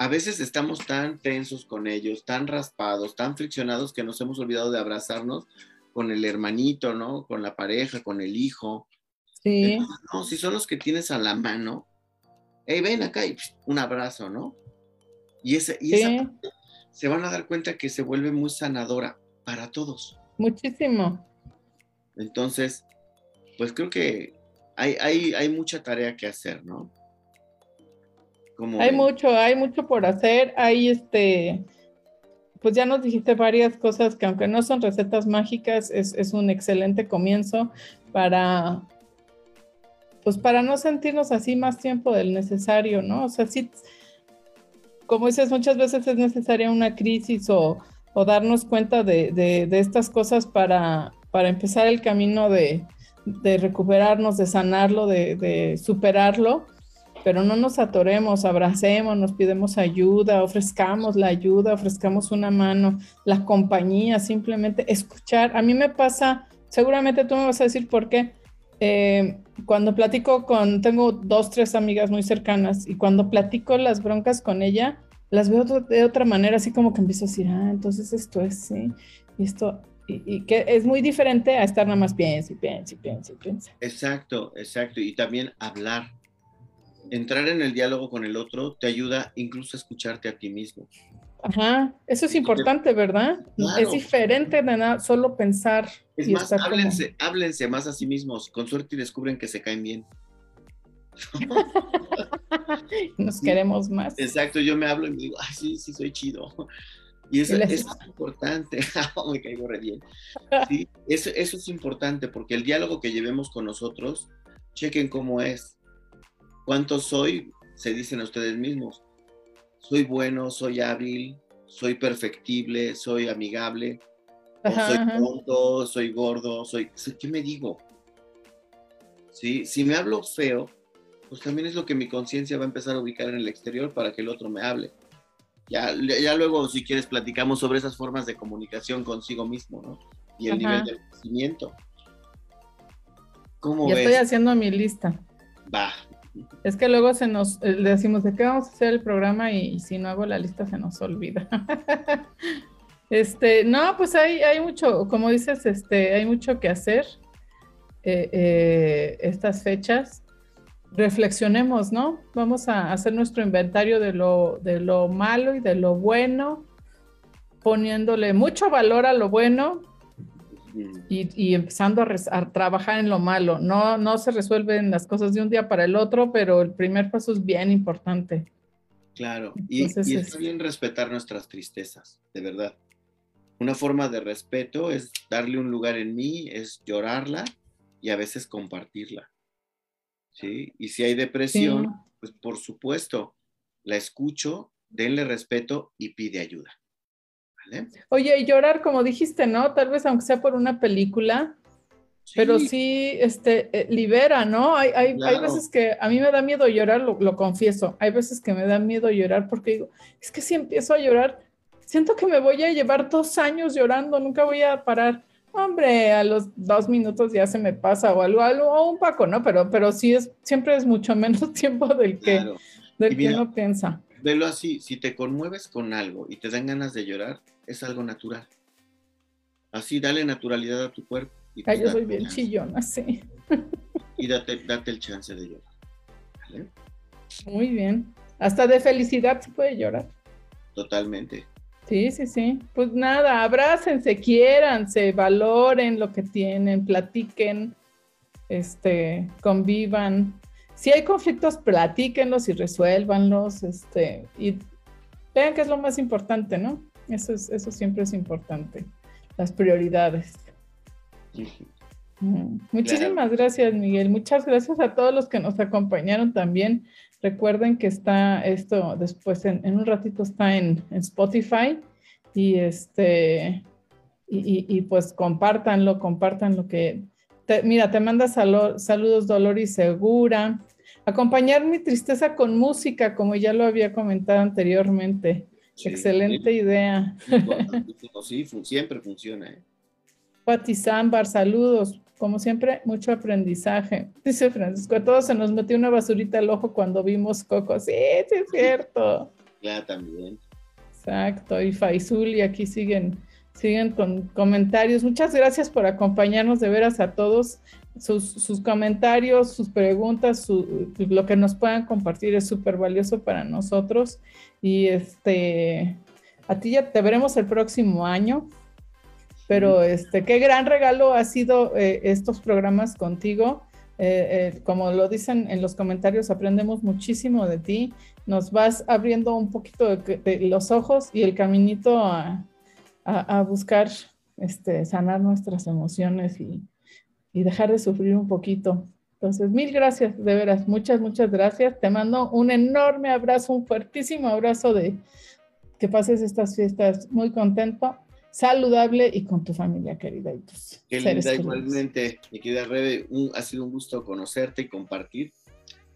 A veces estamos tan tensos con ellos, tan raspados, tan friccionados que nos hemos olvidado de abrazarnos con el hermanito, ¿no? Con la pareja, con el hijo. Sí. no, si son los que tienes a la mano, hey, ven acá y un abrazo, ¿no? Y, ese, y esa se van a dar cuenta que se vuelve muy sanadora para todos. Muchísimo. Entonces, pues creo que hay, hay, hay mucha tarea que hacer, ¿no? Hay mucho, hay mucho por hacer, hay este, pues ya nos dijiste varias cosas que aunque no son recetas mágicas, es, un excelente comienzo para, pues para no sentirnos así más tiempo del necesario, ¿no? O sea, sí, como dices, muchas veces es necesaria una crisis o, darnos cuenta de, estas cosas para, para empezar el camino de, recuperarnos, de sanarlo, de, de superarlo pero no nos atoremos, abracemos, nos pidemos ayuda, ofrezcamos la ayuda, ofrezcamos una mano, la compañía, simplemente escuchar. A mí me pasa, seguramente tú me vas a decir por qué. Eh, cuando platico con, tengo dos, tres amigas muy cercanas y cuando platico las broncas con ella, las veo de otra manera, así como que empiezo a decir, ah, entonces esto es, sí, y esto, y, que es muy diferente a estar nada más piensa y piensa y piensa y piensa. Exacto, exacto, y también hablar. Entrar en el diálogo con el otro te ayuda incluso a escucharte a ti mismo. Ajá, eso es importante, ¿verdad? Es diferente de nada, solo pensar. Es más, háblense, háblense más a sí mismos, con suerte y descubren que se caen bien. Nos queremos más. Exacto, yo me hablo y me digo, ay, sí, sí, soy chido. Y eso, es importante, me caigo re bien. Sí, eso, eso es importante porque el diálogo que llevemos con nosotros, chequen cómo es. ¿Cuánto soy? Se dicen a ustedes mismos soy bueno, soy hábil, soy perfectible, soy amigable, soy tonto, soy gordo, soy, ¿qué me digo? ¿Sí? Si me hablo feo, pues también es lo que mi conciencia va a empezar a ubicar en el exterior para que el otro me hable. Ya, ya luego, si quieres, platicamos sobre esas formas de comunicación consigo mismo, ¿no? Y el nivel de conocimiento. ¿Cómo ya estoy haciendo mi lista. Va, es que luego se nos eh, decimos de qué vamos a hacer el programa y, si no hago la lista se nos olvida. este, no, pues hay, hay mucho, como dices, este, hay mucho que hacer eh, eh, estas fechas. Reflexionemos, ¿no? Vamos a hacer nuestro inventario de lo, de lo malo y de lo bueno, poniéndole mucho valor a lo bueno, y, empezando a, trabajar en lo malo. No, no se resuelven las cosas de un día para el otro, pero el primer paso es bien importante. Claro, y, y está bien respetar nuestras tristezas, de verdad. Una forma de respeto es darle un lugar en mí, es llorarla y a veces compartirla. ¿Sí? Y si hay depresión, pues por supuesto, la escucho, denle respeto y pide ayuda. Oye, y llorar, como dijiste, ¿no? Tal vez aunque sea por una película, pero sí este, eh, libera, ¿no? Hay, hay, hay, veces que a mí me da miedo llorar, lo, lo, confieso. Hay veces que me da miedo llorar porque digo, es que si empiezo a llorar, siento que me voy a llevar dos años llorando, nunca voy a parar. Hombre, a los dos minutos ya se me pasa o algo, algo o un paco, ¿no? Pero, pero sí es, siempre es mucho menos tiempo del que, del que uno piensa velo así, si te conmueves con algo y te dan ganas de llorar, es algo natural. Así, dale naturalidad a tu cuerpo. Y Ay, yo soy bien chillona, sí. Y date, date el chance de llorar. Muy bien. Hasta de felicidad se puede llorar. Totalmente. Sí, sí, sí. Pues nada, abrácense, quiéranse, valoren lo que tienen, platiquen, este, convivan, si hay conflictos, platíquenlos y resuélvanlos, este, y vean qué es lo más importante, ¿no? Eso, es, eso siempre es importante, las prioridades. Mm. Muchísimas gracias, Miguel. Muchas gracias a todos los que nos acompañaron también. Recuerden que está esto después, en, un ratito está en, Spotify y este, y, pues compártanlo, compartan lo que mira, te manda saludos Dolores Segura. Acompañar mi tristeza con música, como ya lo había comentado anteriormente. Excelente idea. Sí, siempre funciona. ¿eh? Pati Zambar, saludos. Como siempre, mucho aprendizaje. Dice Francisco, a todos se nos metió una basurita al ojo cuando vimos Coco. Sí, sí es cierto. Ya también. Exacto. Y Faizul, y aquí siguen siguen con comentarios. Muchas gracias por acompañarnos de veras a todos. Sus, comentarios, sus preguntas, lo que nos puedan compartir es súper valioso para nosotros. Y este, a ti ya te veremos el próximo año. Pero este, qué gran regalo ha sido eh, estos programas contigo. Eh, eh, como lo dicen en los comentarios, aprendemos muchísimo de ti. Nos vas abriendo un poquito de los ojos y el caminito a, a, buscar este, sanar nuestras emociones y, y dejar de sufrir un poquito. Entonces, mil gracias, de veras, muchas, muchas gracias. Te mando un enorme abrazo, un fuertísimo abrazo de que pases estas fiestas muy contento, saludable y con tu familia querida. Y Qué linda, igualmente, mi querida Rebe, ha sido un gusto conocerte y compartir.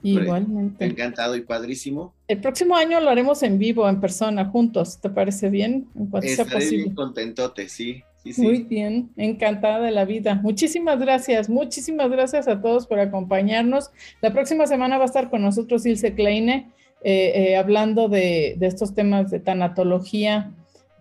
Igualmente. Encantado y padrísimo. El próximo año lo haremos en vivo, en persona, juntos. ¿Te parece bien? En cuanto sea posible. Bien contentote, sí. Muy bien, encantada de la vida. Muchísimas gracias, muchísimas gracias a todos por acompañarnos. La próxima semana va a estar con nosotros Ilse Kleine eh, eh, hablando de, estos temas de tanatología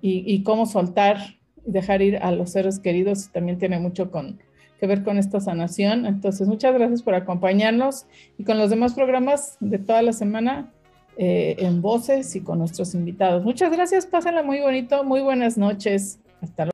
y, cómo soltar y dejar ir a los seres queridos. También tiene mucho con, que ver con esta sanación. Entonces, muchas gracias por acompañarnos y con los demás programas de toda la semana eh, en voces y con nuestros invitados. Muchas gracias, pásenla muy bonito, muy buenas noches. Hasta luego.